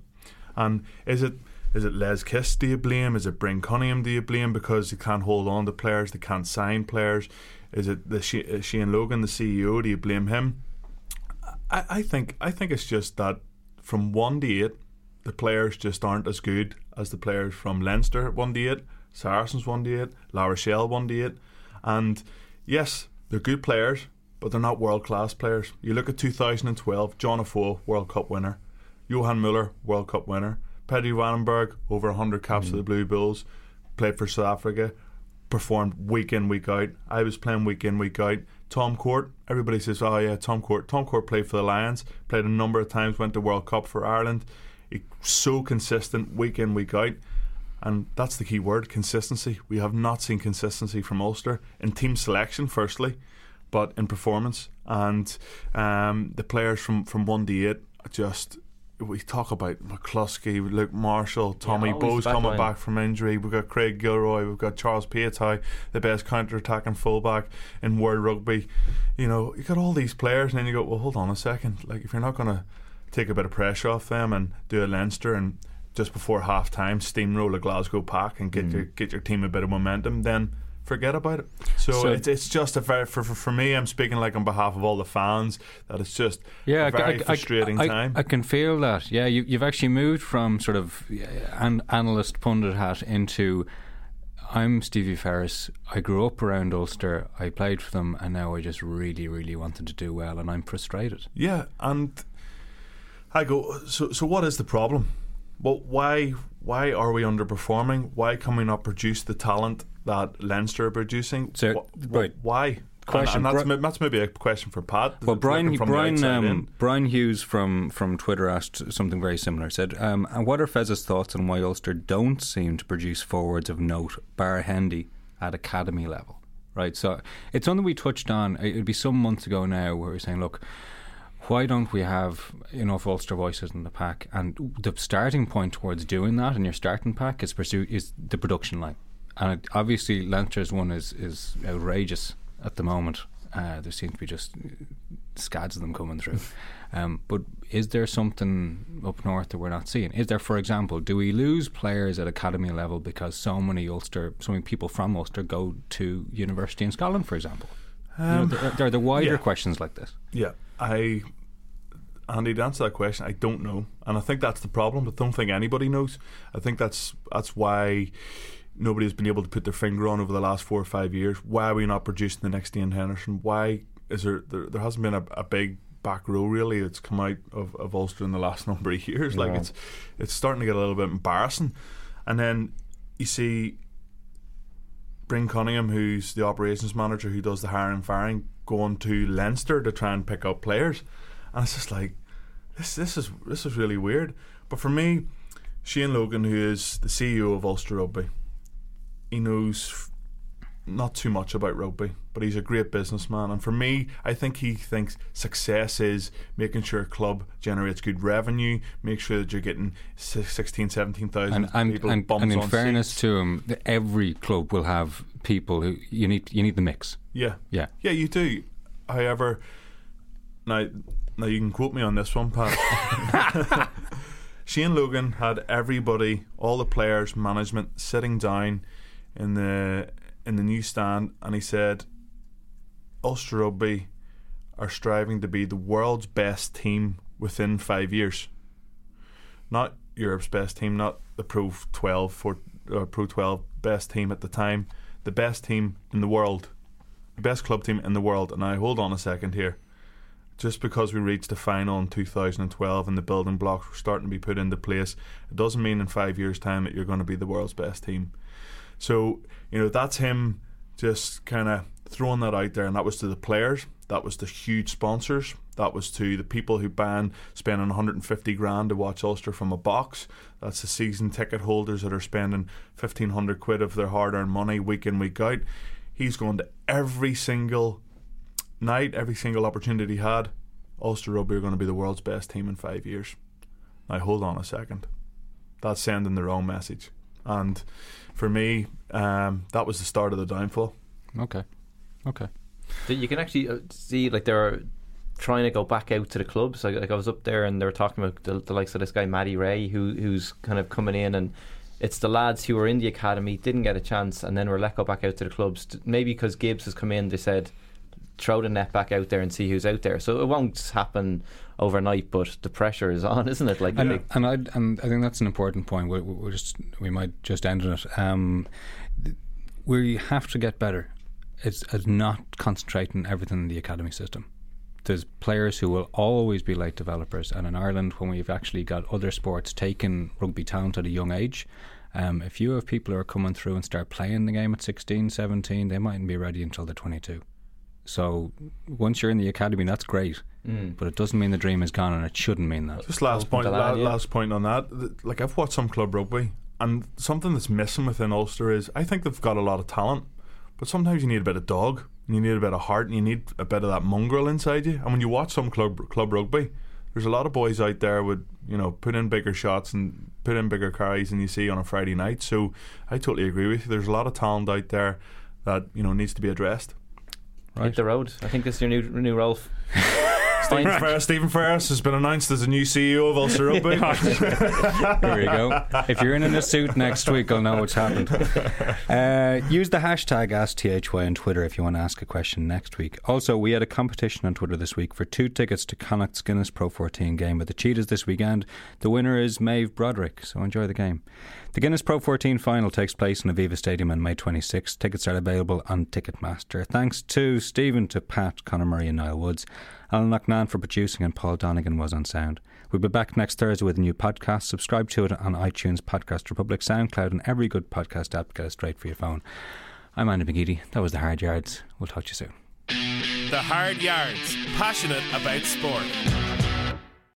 And is it is it Les Kiss do you blame? Is it Bryn Cunningham do you blame because they can't hold on to players, they can't sign players? Is it the uh, Shane Logan, the CEO? Do you blame him? I, I think I think it's just that from one to eight, the players just aren't as good as the players from Leinster 1 to 8, Saracens 1 to 8, La Rochelle 1 to 8. And yes, they're good players, but they're not world class players. You look at 2012, John Afoa, World Cup winner, Johan Muller, World Cup winner, Pedrie Wannenburg, over 100 caps for the mm. Blue Bulls, played for South Africa, performed week in, week out. I was playing week in, week out. Tom Court, everybody says, oh yeah, Tom Court. Tom Court played for the Lions, played a number of times, went to World Cup for Ireland. He's so consistent week in, week out. And that's the key word consistency. We have not seen consistency from Ulster in team selection, firstly, but in performance. And um, the players from, from 1 to 8 just we talk about McCloskey, Luke Marshall, Tommy Yeah, Bowe's back coming line. back from injury. We've got Craig Gilroy. We've got Charles Piutau, the best counter attacking fullback in world rugby. You know, you got all these players, and then you go, well, hold on a second. Like, if you're not going to take a bit of pressure off them and do a Leinster and just before half time steamroll a Glasgow pack and get hmm. your get your team a bit of momentum, then forget about it. So, So- it's, it's just a very for, for for me. I'm speaking like on behalf of all the fans that it's just yeah, a very I, I- frustrating I, time. I can feel that. Yeah, you, you've actually moved from sort of an analyst pundit hat into. I'm Stevie Ferris. I grew up around Ulster. I played for them, and now I just really, really wanted to do well, and I'm frustrated. Yeah, and I go. So, so what is the problem? Well, why why are we underperforming? Why can we not produce the talent that Leinster are producing? So, Wh- right. why? Question, and, and that's, Bri- that's maybe a question for Pat. Well, Brian, looking from the Brian, um, Brian Hughes from, from Twitter asked something very similar. Said, um, "And what are Fez's thoughts on why Ulster don't seem to produce forwards of note, bar Hendy, at academy level?" Right. So it's something we touched on. It would be some months ago now, where we are saying, "Look, why don't we have enough Ulster voices in the pack?" And the starting point towards doing that in your starting pack is pursue is the production line. And it, obviously, Leinster's one is is outrageous at the moment. Uh, there seems to be just scads of them coming through. Um, but is there something up north that we're not seeing? Is there, for example, do we lose players at academy level because so many Ulster, so many people from Ulster go to university in Scotland, for example? You know, Um, there, are the wider yeah. questions like this. Yeah, I. Andy, to answer that question, I don't know, and I think that's the problem. I don't think anybody knows. I think that's that's why nobody's been able to put their finger on over the last four or five years. Why are we not producing the next Iain Henderson? Why is there there, there hasn't been a, a big back row really that's come out of, of Ulster in the last number of years? Like it's it's starting to get a little bit embarrassing. And then you see Bryn Cunningham, who's the operations manager who does the hiring and firing, going to Leinster to try and pick up players, and it's just like this. This is this is really weird. But for me, Shane Logan, who is the CEO of Ulster Rugby, he knows not too much about rugby, but he's a great businessman. And for me, I think he thinks success is making sure a club generates good revenue, make sure that you're getting si- 16, 17,000 And and, people and, and in fairness seats. to him, every club will have people who you need. You need the mix. Yeah. Yeah. Yeah, you do. However, now now you can quote me on this one, Pat. Shane Logan had everybody, all the players, management sitting down in the in the new stand and he said Ulster Rugby are striving to be the world's best team within five years. Not Europe's best team, not the Pro 12 for uh, Pro 12 best team at the time, the best team in the world the best club team in the world. And now, hold on a second here. Just because we reached the final in 2012 and the building blocks were starting to be put into place, it doesn't mean in five years' time that you're going to be the world's best team. So, you know, that's him just kind of throwing that out there. And that was to the players, that was to huge sponsors, that was to the people who ban spending 150 grand to watch Ulster from a box. That's the season ticket holders that are spending 1500 quid of their hard earned money week in, week out. He's going to every single night, every single opportunity he had. Ulster Rugby are going to be the world's best team in five years. Now, hold on a second. That's sending the wrong message. And for me, um, that was the start of the downfall. Okay. Okay. That you can actually uh, see like they're trying to go back out to the clubs. Like, like I was up there and they were talking about the, the likes of this guy Matty Rea, who who's kind of coming in and. It's the lads who were in the academy didn't get a chance and then were let go back out to the clubs. Maybe because Gibbes has come in, they said, throw the net back out there and see who's out there. So it won't happen overnight, but the pressure is on, isn't it? Like, and, and I and I think that's an important point. We, we just we might just end on it. Um, we have to get better. It's, it's not concentrating everything in the academy system. There's players who will always be late developers, and in Ireland, when we've actually got other sports taking rugby talent at a young age, um, if you have people who are coming through and start playing the game at 16, 17, they mightn't be ready until they're 22. So once you're in the academy, that's great, Mm. but it doesn't mean the dream is gone, and it shouldn't mean that. Just last point, la- last point on that. Like I've watched some club rugby, and something that's missing within Ulster is I think they've got a lot of talent, but sometimes you need a bit of dog, and you need a bit of heart, and you need a bit of that mongrel inside you. And when you watch some club club rugby, there's a lot of boys out there would you know put in bigger shots and put in bigger carries than you see on a Friday night. So I totally agree with you. There's a lot of talent out there that you know needs to be addressed. Hit the road. I think this is your new new role. Stephen Ferris, Stephen Ferris has been announced as the new CEO of Ulster Rugby. There we go. If you're in in a suit next week, I'll know what's happened. Uh, use the hashtag AskTHY on Twitter if you want to ask a question next week. Also, we had a competition on Twitter this week for two tickets to Connacht's Guinness Pro 14 game with the Cheetahs this weekend. The winner is Maeve Broderick, so enjoy the game. The Guinness Pro 14 final takes place in Aviva Stadium on May 26th. Tickets are available on Ticketmaster. Thanks to Stephen, to Pat, Conor Murray, and Niall Woods. Alan McNann for producing, and Paul Donegan was on sound. We'll be back next Thursday with a new podcast. Subscribe to it on iTunes, Podcast Republic, SoundCloud, and every good podcast app. Get it straight for your phone. I'm Andy McGeady. That was The Hard Yards. We'll talk to you soon. The Hard Yards, passionate about sport.